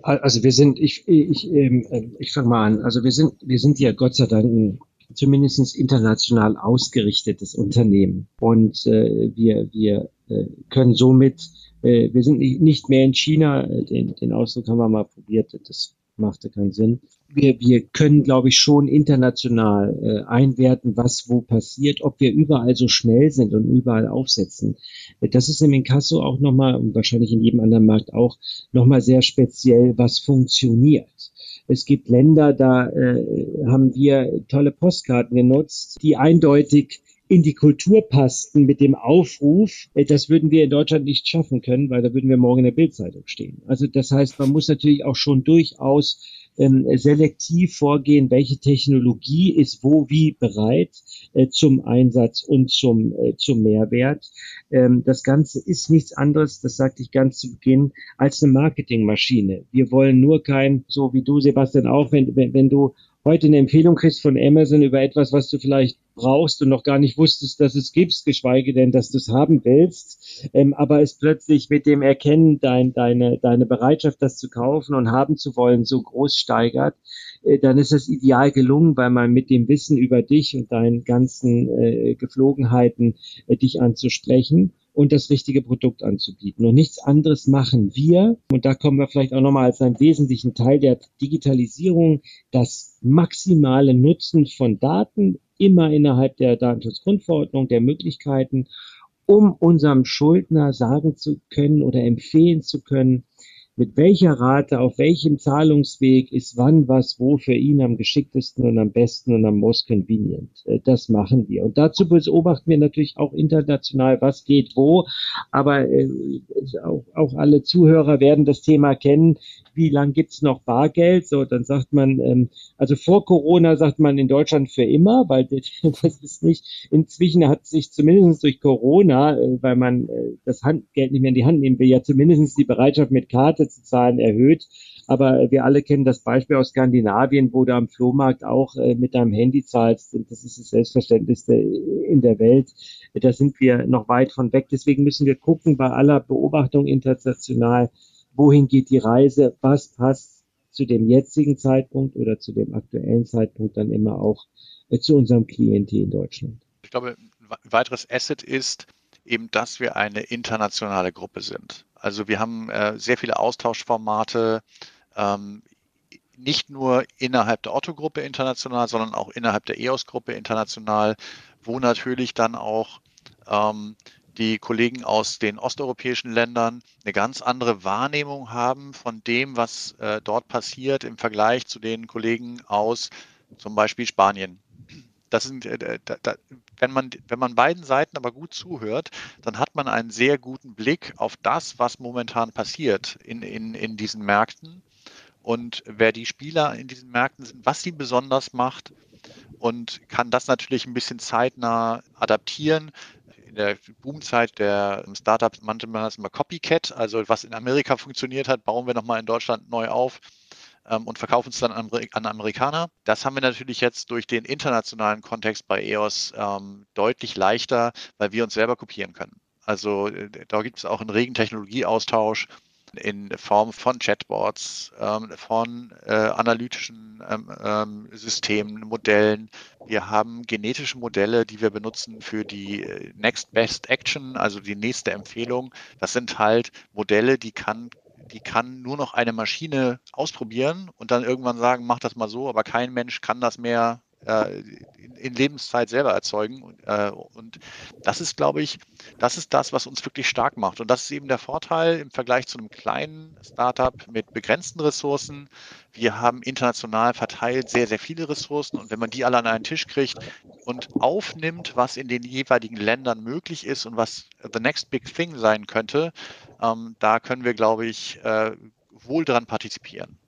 Speaker 1: Also wir sind, ich, ich, ähm, äh, ich fange mal an. Also wir sind, wir sind ja Gott sei Dank ein zumindest international ausgerichtetes Unternehmen. Und äh, wir, wir äh, können somit, äh, wir sind nicht mehr in China, den, den Ausdruck haben wir mal probiert, das machte keinen Sinn. Wir, wir können, glaube ich, schon international äh, einwerten, was wo passiert, ob wir überall so schnell sind und überall aufsetzen. Das ist im Inkasso auch nochmal, und wahrscheinlich in jedem anderen Markt auch, nochmal sehr speziell, was funktioniert. Es gibt Länder, da äh, haben wir tolle Postkarten genutzt, die eindeutig in die Kultur passten mit dem Aufruf, äh, das würden wir in Deutschland nicht schaffen können, weil da würden wir morgen in der Bildzeitung stehen. Also das heißt, man muss natürlich auch schon durchaus ähm, selektiv vorgehen, welche Technologie ist wo wie bereit äh, zum Einsatz und zum, äh, zum Mehrwert. Ähm, das Ganze ist nichts anderes, das sagte ich ganz zu Beginn, als eine Marketingmaschine. Wir wollen nur kein, so wie du, Sebastian, auch, wenn, wenn, wenn du heute eine Empfehlung kriegst von Amazon über etwas, was du vielleicht brauchst und noch gar nicht wusstest, dass es gibt, geschweige denn, dass du es haben willst, ähm, aber es plötzlich mit dem Erkennen dein, deine, deine Bereitschaft, das zu kaufen und haben zu wollen, so groß steigert, dann ist das ideal gelungen, weil man mit dem Wissen über dich und deinen ganzen äh, Geflogenheiten äh, dich anzusprechen und das richtige Produkt anzubieten. Und nichts anderes machen wir. Und da kommen wir vielleicht auch nochmal als einen wesentlichen Teil der Digitalisierung, das maximale Nutzen von Daten immer innerhalb der Datenschutzgrundverordnung, der Möglichkeiten, um unserem Schuldner sagen zu können oder empfehlen zu können, mit welcher Rate, auf welchem Zahlungsweg ist wann was wo für ihn am geschicktesten und am besten und am most convenient. Äh, das machen wir. Und dazu beobachten wir natürlich auch international, was geht wo. Aber äh, auch, auch alle Zuhörer werden das Thema kennen. Wie lang gibt's noch Bargeld? So, dann sagt man, ähm, also vor Corona sagt man in Deutschland für immer, weil das ist nicht, inzwischen hat sich zumindest durch Corona, äh, weil man das Handgeld nicht mehr in die Hand nehmen will, ja zumindest die Bereitschaft mit Karte Karte zu zahlen erhöht. Aber wir alle kennen das Beispiel aus Skandinavien, wo du am Flohmarkt auch äh, mit deinem Handy zahlst. Das ist das Selbstverständlichste in der Welt. Da sind wir noch weit von weg. Deswegen müssen wir gucken bei aller Beobachtung international, wohin geht die Reise, was passt zu dem jetzigen Zeitpunkt oder zu dem aktuellen Zeitpunkt dann immer auch äh, zu unserem Klientel in Deutschland.
Speaker 4: Ich glaube, ein weiteres Asset ist eben, dass wir eine internationale Gruppe sind. Also wir haben äh, sehr viele Austauschformate, ähm, nicht nur innerhalb der Otto-Gruppe international, sondern auch innerhalb der EOS-Gruppe international, wo natürlich dann auch ähm, die Kollegen aus den osteuropäischen Ländern eine ganz andere Wahrnehmung haben von dem, was äh, dort passiert im Vergleich zu den Kollegen aus zum Beispiel Spanien das sind, äh, da, da, wenn man, wenn man beiden Seiten aber gut zuhört, dann hat man einen sehr guten Blick auf das, was momentan passiert in, in, in diesen Märkten und wer die Spieler in diesen Märkten sind, was sie besonders macht und kann das natürlich ein bisschen zeitnah adaptieren. In der Boomzeit der Startups nannte man das immer Copycat, also was in Amerika funktioniert hat, bauen wir nochmal in Deutschland neu auf ähm, und verkaufen es dann an, an, Amerikaner. Das haben wir natürlich jetzt durch den internationalen Kontext bei EOS ähm, deutlich leichter, weil wir uns selber kopieren können. Also äh, da gibt es auch einen regen Technologieaustausch in Form von Chatbots, ähm, von äh, analytischen ähm, ähm, Systemen, Modellen. Wir haben genetische Modelle, die wir benutzen für die äh, Next Best Action, also die nächste Empfehlung. Das sind halt Modelle, die kann die kann nur noch eine Maschine ausprobieren und dann irgendwann sagen, mach das mal so, aber kein Mensch kann das mehr äh, in, Lebenszeit selber erzeugen. Und, äh, und das ist, glaube ich, das ist das, was uns wirklich stark macht. Und das ist eben der Vorteil im Vergleich zu einem kleinen Startup mit begrenzten Ressourcen. Wir haben international verteilt sehr, sehr viele Ressourcen. Und wenn man die alle an einen Tisch kriegt und aufnimmt, was in den jeweiligen Ländern möglich ist und was the next big thing sein könnte, ähm, da können wir, glaube ich, äh, wohl dran partizipieren.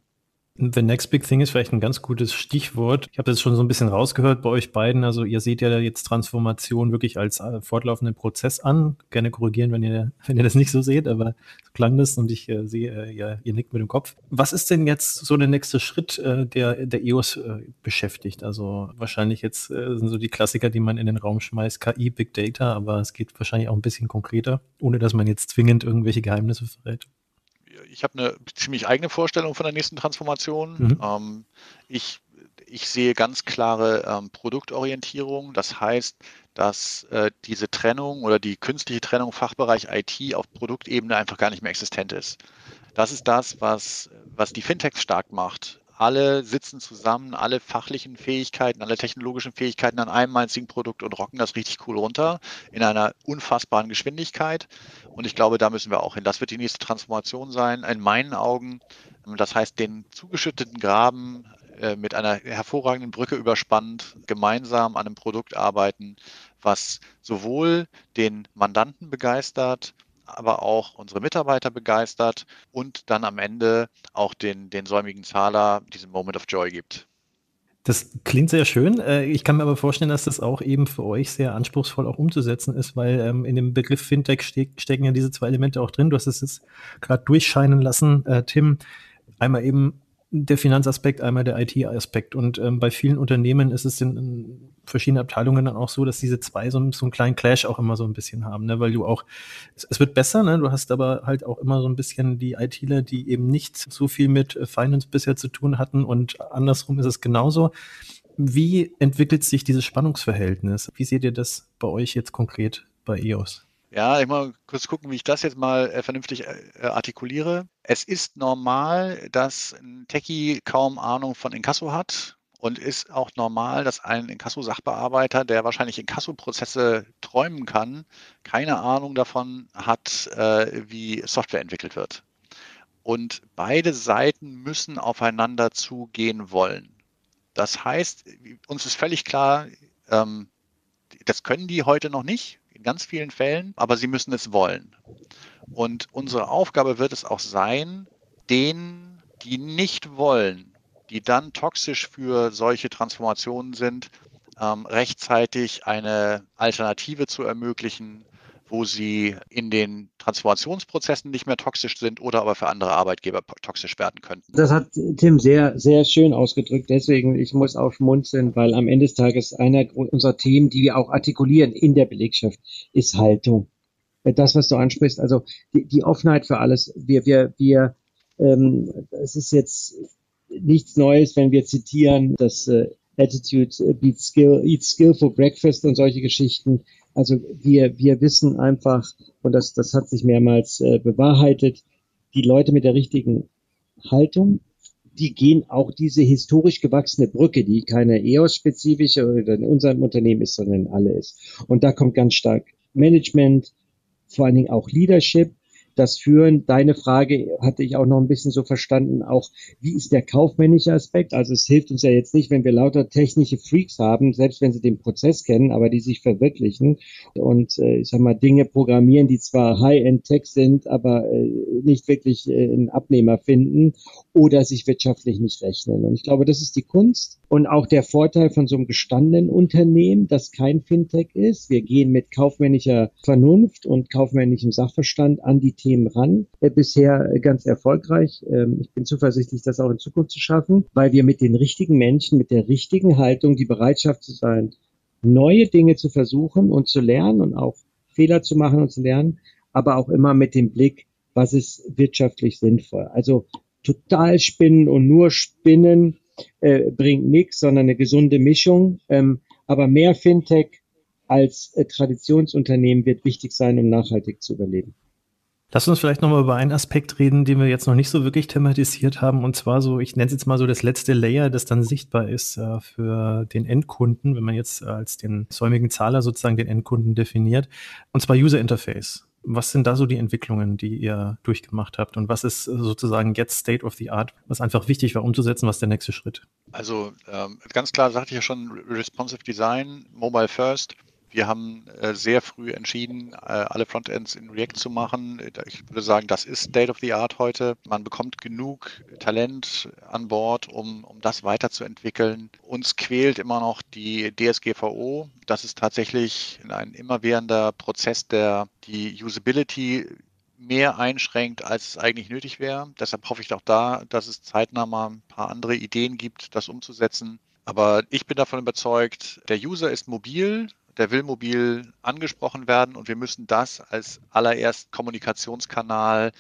Speaker 3: The Next Big Thing ist vielleicht ein ganz gutes Stichwort. Ich habe das schon so ein bisschen rausgehört bei euch beiden. Also ihr seht ja jetzt Transformation wirklich als äh, fortlaufenden Prozess an. Gerne korrigieren, wenn ihr, wenn ihr das nicht so seht, aber so klang das und ich äh, sehe, äh, ihr, ihr nickt mit dem Kopf. Was ist denn jetzt so der nächste Schritt, äh, der, der EOS äh, beschäftigt? Also wahrscheinlich jetzt äh, sind so die Klassiker, die man in den Raum schmeißt, KI, Big Data, aber es geht wahrscheinlich auch ein bisschen konkreter, ohne dass man jetzt zwingend irgendwelche Geheimnisse verrät
Speaker 4: ich habe eine ziemlich eigene Vorstellung von der nächsten Transformation. Mhm. Ähm, ich, ich sehe ganz klare ähm, Produktorientierung. Das heißt, dass äh, diese Trennung oder die künstliche Trennung Fachbereich IT auf Produktebene einfach gar nicht mehr existent ist. Das ist das, was, was die Fintechs stark macht alle sitzen zusammen, alle fachlichen Fähigkeiten, alle technologischen Fähigkeiten an einem einzigen Produkt und rocken das richtig cool runter in einer unfassbaren Geschwindigkeit. Und ich glaube, da müssen wir auch hin. Das wird die nächste Transformation sein, in meinen Augen. Das heißt, den zugeschütteten Graben äh, mit einer hervorragenden Brücke überspannt, gemeinsam an einem Produkt arbeiten, was sowohl den Mandanten begeistert, aber auch unsere Mitarbeiter begeistert und dann am Ende auch den, den säumigen Zahler diesen Moment of Joy gibt.
Speaker 3: Das klingt sehr schön. Äh, ich kann mir aber vorstellen, dass das auch eben für euch sehr anspruchsvoll auch umzusetzen ist, weil ähm, in dem Begriff Fintech stecken ja diese zwei Elemente auch drin. Du hast es jetzt gerade durchscheinen lassen, äh, Tim. Einmal eben der Finanzaspekt, einmal der IT-Aspekt. Und ähm, bei vielen Unternehmen ist es in, in, verschiedenen Abteilungen dann auch so, dass diese zwei so, so einen kleinen Clash auch immer so ein bisschen haben, ne? weil du auch, es, es, wird besser, ne? du hast aber halt auch immer so ein bisschen die ITler, die eben nicht so viel mit äh, Finance bisher zu tun hatten und andersrum ist es genauso. Wie entwickelt sich dieses Spannungsverhältnis? Wie seht ihr das bei euch jetzt konkret bei EOS?
Speaker 4: Ja, ich mal kurz gucken, wie ich das jetzt mal äh, vernünftig äh, artikuliere. Es ist normal, dass ein Techie kaum Ahnung von Inkasso hat und ist auch normal, dass ein Inkasso-Sachbearbeiter, der wahrscheinlich Inkasso-Prozesse träumen kann, keine Ahnung davon hat, äh, wie Software entwickelt wird. Und beide Seiten müssen aufeinander zugehen wollen. Das heißt, uns ist völlig klar, ähm, das können die heute noch nicht in ganz vielen Fällen, aber sie müssen es wollen. Und unsere Aufgabe wird es auch sein, denen, die nicht wollen, die dann toxisch für solche Transformationen sind, ähm, rechtzeitig eine Alternative zu ermöglichen, wo sie in den Transformationsprozessen nicht mehr toxisch sind oder aber für andere Arbeitgeber toxisch werden könnten.
Speaker 1: Das hat Tim sehr, sehr schön ausgedrückt. Deswegen, ich muss auch schmunzeln, weil am Ende des Tages einer unserer Themen, die wir auch artikulieren in der Belegschaft, ist Haltung. Das, was du ansprichst, also die, die Offenheit für alles. Wir, wir, wir, ähm, es ist jetzt nichts Neues, wenn wir zitieren, dass äh, Attitude beats Skill, eats Skill for Breakfast und solche Geschichten. Also wir, wir wissen einfach, und das, das hat sich mehrmals äh, bewahrheitet, die Leute mit der richtigen Haltung, die gehen auch diese historisch gewachsene Brücke, die keine EOS-spezifische oder in unserem Unternehmen ist, sondern alle ist. Und da kommt ganz stark Management, vor allen Dingen auch Leadership, das Führen. Deine Frage hatte ich auch noch ein bisschen so verstanden, auch wie ist der kaufmännische Aspekt? Also es hilft uns ja jetzt nicht, wenn wir lauter technische Freaks haben, selbst wenn sie den Prozess kennen, aber die sich verwirklichen und äh, ich sag mal Dinge programmieren, die zwar High-End-Tech sind, aber äh, nicht wirklich äh, einen Abnehmer finden oder sich wirtschaftlich nicht rechnen. Und ich glaube, das ist die Kunst und auch der Vorteil von so einem gestandenen Unternehmen, das kein Fintech ist. Wir gehen mit kaufmännischer Vernunft und kaufmännischem Sachverstand an die Themen ran. Äh, bisher ganz erfolgreich. Ähm, ich bin zuversichtlich, das auch in Zukunft zu schaffen, weil wir mit den richtigen Menschen, mit der richtigen Haltung, die Bereitschaft zu sein, neue Dinge zu versuchen und zu lernen und auch Fehler zu machen und zu lernen, aber auch immer mit dem Blick, was ist wirtschaftlich sinnvoll. Also total spinnen und nur spinnen äh, bringt nichts, sondern eine gesunde Mischung. Ähm, aber mehr Fintech als äh, Traditionsunternehmen wird wichtig sein, um nachhaltig zu überleben.
Speaker 3: Lass uns vielleicht nochmal über einen Aspekt reden, den wir jetzt noch nicht so wirklich thematisiert haben. Und zwar so, ich nenne es jetzt mal so das letzte Layer, das dann sichtbar ist äh, für den Endkunden, wenn man jetzt als den säumigen Zahler sozusagen den Endkunden definiert. Und zwar User Interface. Was sind da so die Entwicklungen, die ihr durchgemacht habt? Und was ist sozusagen jetzt State of the Art, was einfach wichtig war umzusetzen? Was ist der nächste Schritt?
Speaker 4: Also ähm, ganz klar sagte ich ja schon, Responsive Design, Mobile First. Wir haben äh, sehr früh entschieden, äh, alle Frontends in React zu machen. Ich würde sagen, das ist State of the Art heute. Man bekommt genug Talent an Bord, um, um das weiterzuentwickeln. Uns quält immer noch die DSGVO. Das ist tatsächlich ein immerwährender Prozess, der die Usability mehr einschränkt, als es eigentlich nötig wäre. Deshalb hoffe ich auch da, dass es zeitnah mal ein paar andere Ideen gibt, das umzusetzen. Aber ich bin davon überzeugt, der User ist mobil, der will mobil angesprochen werden und wir müssen das als allererst Kommunikationskanal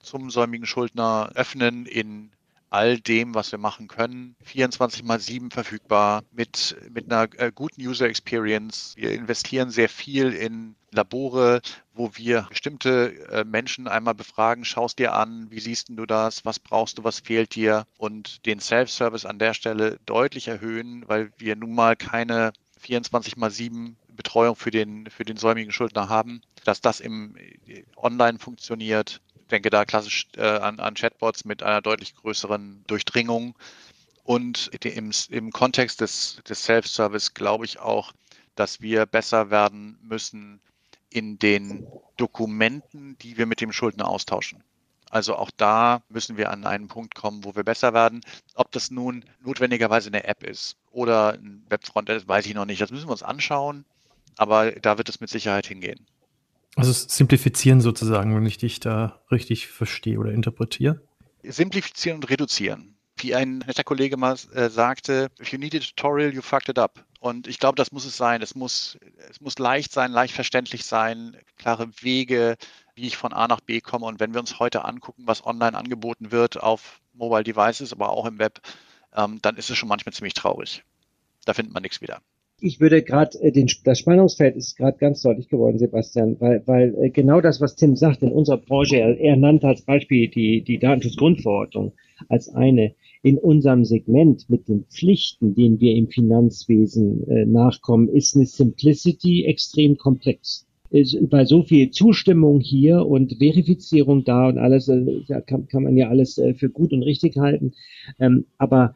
Speaker 4: zum säumigen Schuldner öffnen in all dem, was wir machen können. 24 mal 7 verfügbar mit, mit einer äh, guten User Experience. Wir investieren sehr viel in Labore, wo wir bestimmte äh, Menschen einmal befragen, schaust dir an, wie siehst du das, was brauchst du, was fehlt dir und den Self-Service an der Stelle deutlich erhöhen, weil wir nun mal keine 24 mal 7 Betreuung für den, für den säumigen Schuldner haben, dass das im Online funktioniert. Ich denke da klassisch äh, an, an Chatbots mit einer deutlich größeren Durchdringung. Und im, im Kontext des, des Self-Service glaube ich auch, dass wir besser werden müssen in den Dokumenten, die wir mit dem Schuldner austauschen. Also auch da müssen wir an einen Punkt kommen, wo wir besser werden. Ob das nun notwendigerweise eine App ist oder ein Webfrontend weiß ich noch nicht. Das müssen wir uns anschauen aber da wird es mit Sicherheit hingehen.
Speaker 3: Also simplifizieren sozusagen, wenn ich dich da richtig verstehe oder interpretiere.
Speaker 4: Simplifizieren und reduzieren. Wie ein netter Kollege mal äh, sagte, if you need a tutorial, you fucked it up. Und ich glaube, das muss es sein. Es muss, es muss leicht sein, leicht verständlich sein, klare Wege, wie ich von A nach B komme. Und wenn wir uns heute angucken, was online angeboten wird auf Mobile Devices, aber auch im Web, ähm, dann ist es schon manchmal ziemlich traurig. Da findet man nichts wieder
Speaker 1: ich würde gerade äh, das Spannungsfeld ist gerade ganz deutlich geworden, Sebastian, weil weil äh, genau das, was Tim sagt in unserer Branche, er, nannte als Beispiel die die Datenschutzgrundverordnung als eine in unserem Segment mit den Pflichten, denen wir im Finanzwesen äh, nachkommen, ist eine Simplicity extrem komplex. Ist, bei so viel Zustimmung hier und Verifizierung da und alles, äh, kann, kann man ja alles äh, für gut und richtig halten. Ähm, aber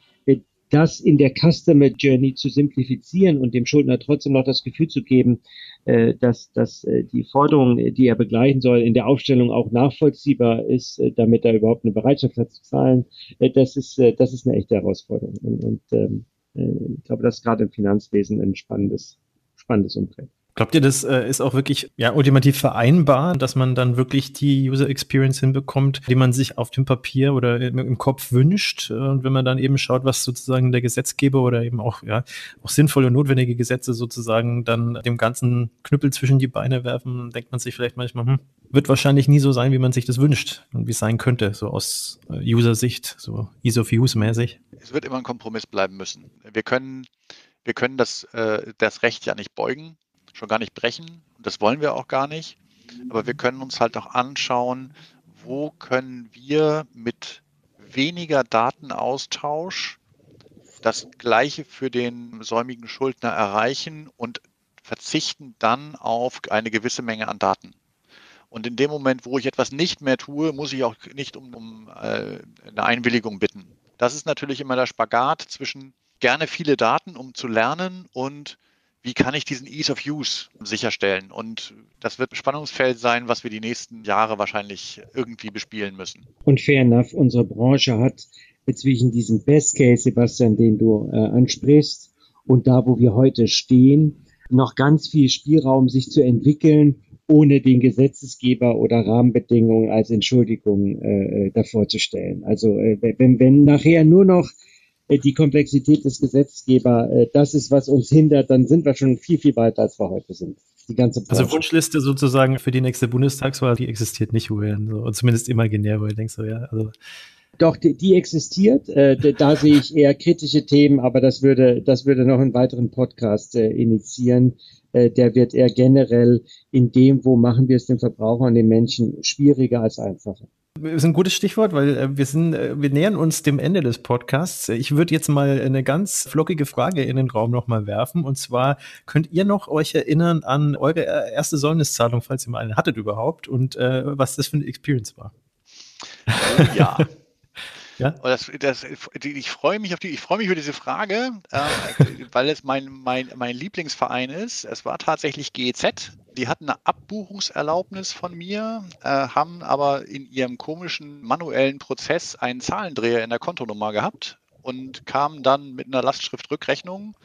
Speaker 1: das in der Customer Journey zu simplifizieren und dem Schuldner trotzdem noch das Gefühl zu geben, äh, dass, dass äh, die Forderung, die er begleichen soll, in der Aufstellung auch nachvollziehbar ist, äh, damit er überhaupt eine Bereitschaft hat zu zahlen, äh, das ist, äh, das ist eine echte Herausforderung. Und, und ähm, äh, ich glaube, das ist gerade im Finanzwesen ein spannendes, spannendes Umfeld.
Speaker 3: Glaubt ihr, das äh, ist auch wirklich ja, ultimativ vereinbar, dass man dann wirklich die User Experience hinbekommt, die man sich auf dem Papier oder im, Kopf wünscht? Und wenn man dann eben schaut, was sozusagen der Gesetzgeber oder eben auch, ja, auch sinnvolle und notwendige Gesetze sozusagen dann dem ganzen Knüppel zwischen die Beine werfen, denkt man sich vielleicht manchmal, hm, wird wahrscheinlich nie so sein, wie man sich das wünscht und wie es sein könnte, so aus äh, User-Sicht, so Ease of Use mäßig.
Speaker 4: Es wird immer ein Kompromiss bleiben müssen. Wir können, wir können das, äh, das Recht ja nicht beugen schon gar nicht brechen. Und das wollen wir auch gar nicht. Aber wir können uns halt auch anschauen, wo können wir mit weniger Datenaustausch das Gleiche für den säumigen Schuldner erreichen und verzichten dann auf eine gewisse Menge an Daten. Und in dem Moment, wo ich etwas nicht mehr tue, muss ich auch nicht um, um äh, eine Einwilligung bitten. Das ist natürlich immer der Spagat zwischen gerne viele Daten, um zu lernen und wie kann ich diesen Ease of Use sicherstellen? Und das wird ein Spannungsfeld sein, was wir die nächsten Jahre wahrscheinlich irgendwie bespielen müssen.
Speaker 1: Und fair enough, unsere Branche hat zwischen diesem Best Case, Sebastian, den du äh, ansprichst, und da, wo wir heute stehen, noch ganz viel Spielraum, sich zu entwickeln, ohne den Gesetzesgeber oder Rahmenbedingungen als Entschuldigung äh, äh davor zu stellen. Also äh, wenn, wenn nachher nur noch die Komplexität des Gesetzgebers, äh, das ist, was uns hindert, dann sind wir schon viel, viel weiter, als wir heute sind.
Speaker 3: Die ganze also Branche. Also Wunschliste sozusagen für die nächste Bundestagswahl, die existiert nicht, Julian, so, zumindest imaginär, wo ich denke so, ja, also.
Speaker 1: Doch, die, die existiert. Äh, da sehe ich eher kritische Themen, aber das würde, das würde noch einen weiteren Podcast äh, initiieren. Äh, der wird eher generell in dem, wo machen wir es den Verbrauchern, den Menschen schwieriger als einfacher
Speaker 3: ist ein gutes Stichwort, weil äh, wir sind, äh, wir nähern uns dem Ende des Podcasts. Ich würde jetzt mal eine ganz flockige Frage in den Raum nochmal werfen. Und zwar könnt ihr noch euch erinnern an eure äh, erste Säumniszahlung, falls ihr mal eine hattet überhaupt, und äh, was das für eine Experience war?
Speaker 4: Ja. Ja? Das, das, ich freue mich auf die, ich freue mich über diese Frage, äh, weil es mein, mein, mein Lieblingsverein ist. Es war tatsächlich GEZ. Die hatten eine Abbuchungserlaubnis von mir, äh, haben aber in ihrem komischen manuellen Prozess einen Zahlendreher in der Kontonummer gehabt und kamen dann mit einer Lastschriftrückrechnung.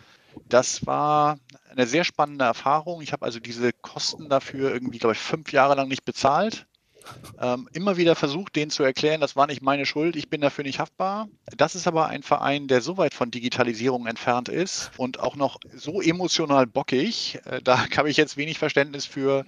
Speaker 4: Das war eine sehr spannende Erfahrung. Ich habe also diese Kosten dafür irgendwie, glaube ich, fünf Jahre lang nicht bezahlt ähm, immer wieder versucht, denen zu erklären, das war nicht meine Schuld, ich bin dafür nicht haftbar. Das ist aber ein Verein, der so weit von Digitalisierung entfernt ist und auch noch so emotional bockig. Äh, da habe ich jetzt wenig Verständnis für.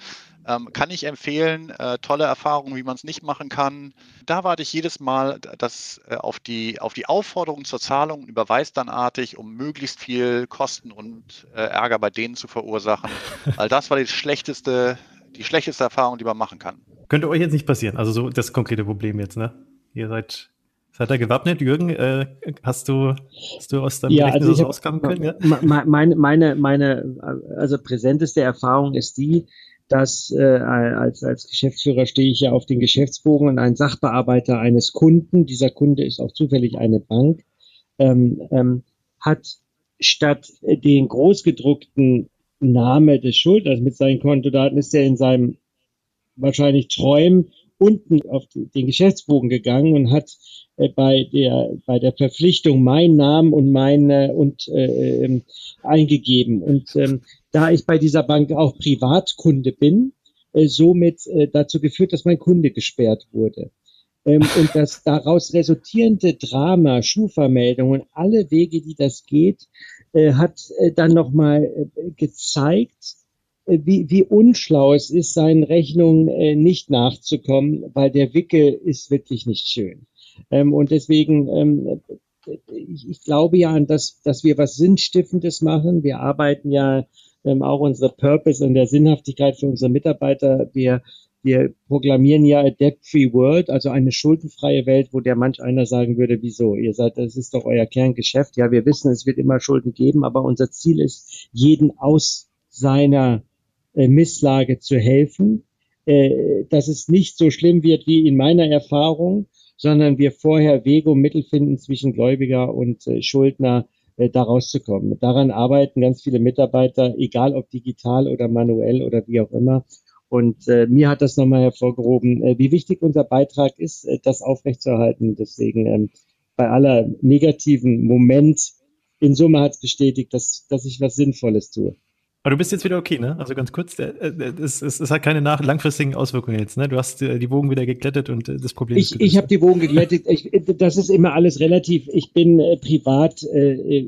Speaker 4: Ähm, kann ich empfehlen, äh, tolle Erfahrungen, wie man es nicht machen kann. Da warte ich jedes Mal dass, äh, auf, die, auf die Aufforderung zur Zahlung und überweise dann artig, um möglichst viel Kosten und äh, Ärger bei denen zu verursachen. Weil das war die schlechteste, die schlechteste Erfahrung, die man machen kann.
Speaker 3: Könnte euch jetzt nicht passieren. Also so das konkrete Problem jetzt, ne? Ihr seid Seid ihr gewappnet, Jürgen? Äh, hast du hast du aus deinem
Speaker 1: ja, also ich auskommen können? Ja? Meine, meine, meine, also präsenteste Erfahrung ist die, dass äh, als, als Geschäftsführer stehe ich ja auf den Geschäftsbogen und ein Sachbearbeiter eines Kunden, dieser Kunde ist auch zufällig eine Bank, ähm, ähm, hat statt den großgedruckten Name des Schuldners mit seinen Kontodaten ist er in seinem wahrscheinlich Träumen unten auf den Geschäftsbogen gegangen und hat äh, bei der bei der Verpflichtung meinen Namen und meine und äh, ähm, eingegeben und ähm, da ich bei dieser Bank auch Privatkunde bin, äh, somit äh, dazu geführt, dass mein Kunde gesperrt wurde. Ähm, und das daraus resultierende Drama, Schufa-Meldungen, alle Wege, die das geht, hat äh, dann nochmal äh, gezeigt, äh, wie, wie unschlau es ist, seinen Rechnungen äh, nicht nachzukommen, weil der Wickel ist wirklich nicht schön. Ähm, und deswegen, ähm, ich, ich glaube ja an das, dass wir was Sinnstiftendes machen. Wir arbeiten ja ähm, auch unsere Purpose und der Sinnhaftigkeit für unsere Mitarbeiter. Wir wir proklamieren ja a debt-free world, also eine schuldenfreie Welt, wo der manch einer sagen würde, wieso? Ihr seid, das ist doch euer Kerngeschäft. Ja, wir wissen, es wird immer Schulden geben, aber unser Ziel ist, jeden aus seiner äh, Misslage zu helfen, äh, dass es nicht so schlimm wird wie in meiner Erfahrung, sondern wir vorher Wege und Mittel finden zwischen Gläubiger und äh, Schuldner, äh, da rauszukommen. Daran arbeiten ganz viele Mitarbeiter, egal ob digital oder manuell oder wie auch immer. Und äh, mir hat das nochmal hervorgehoben, äh, wie wichtig unser Beitrag ist, äh, das aufrechtzuerhalten. Deswegen ähm, bei aller negativen Moment in Summe hat es bestätigt, dass, dass ich was Sinnvolles tue.
Speaker 3: Aber du bist jetzt wieder okay, ne? Also ganz kurz, äh, äh, es, es, es hat keine nach langfristigen Auswirkungen jetzt, ne? Du hast äh, die Wogen wieder geglättet und das Problem
Speaker 1: ich, ist Ich habe die Wogen geglättet. Ich, das ist immer alles relativ. Ich bin äh, privat äh,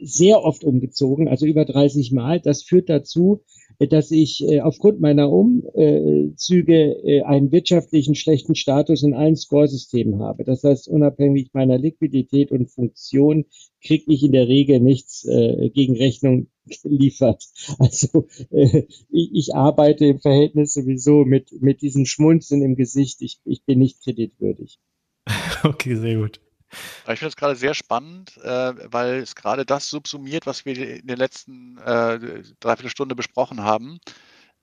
Speaker 1: sehr oft umgezogen, also über 30 Mal. Das führt dazu, dass ich äh, aufgrund meiner Umzüge äh, einen wirtschaftlichen schlechten Status in allen Scoresystemen habe. Das heißt, unabhängig meiner Liquidität und Funktion kriege ich in der Regel nichts äh, gegen Rechnung geliefert. Also äh, ich, ich arbeite im Verhältnis sowieso mit, mit diesem Schmunzeln im Gesicht. Ich, ich bin nicht kreditwürdig.
Speaker 3: Okay, sehr gut.
Speaker 4: Ich finde es gerade sehr spannend, äh, weil es gerade das subsumiert, was wir in der letzten äh, Dreiviertelstunde besprochen haben.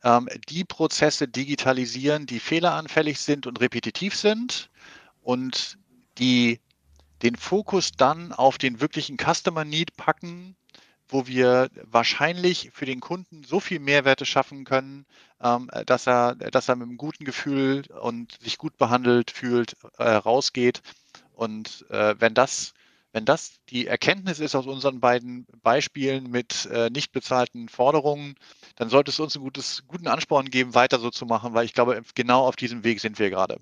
Speaker 4: Ähm, die Prozesse digitalisieren, die fehleranfällig sind und repetitiv sind und die den Fokus dann auf den wirklichen Customer Need packen, wo wir wahrscheinlich für den Kunden so viel Mehrwerte schaffen können, ähm, dass, er, dass er mit einem guten Gefühl und sich gut behandelt fühlt, äh, rausgeht und äh, wenn das wenn das die Erkenntnis ist aus unseren beiden Beispielen mit äh, nicht bezahlten Forderungen, dann sollte es uns einen gutes, guten Ansporn geben, weiter so zu machen, weil ich glaube, genau auf diesem Weg sind wir gerade.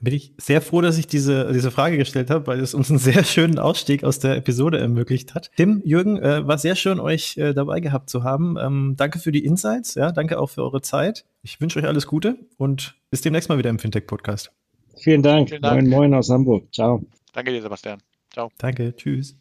Speaker 3: Bin ich sehr froh, dass ich diese, diese Frage gestellt habe, weil es uns einen sehr schönen Ausstieg aus der Episode ermöglicht hat. Tim, Jürgen, äh, war sehr schön, euch äh, dabei gehabt zu haben. Ähm, danke für die Insights, ja, danke auch für eure Zeit. Ich wünsche euch alles Gute und bis demnächst mal wieder im Fintech-Podcast.
Speaker 1: Vielen Dank. Vielen Dank. Moin, moin aus Hamburg. Ciao.
Speaker 4: Danke dir, Sebastian. Ciao.
Speaker 3: Danke. Tschüss.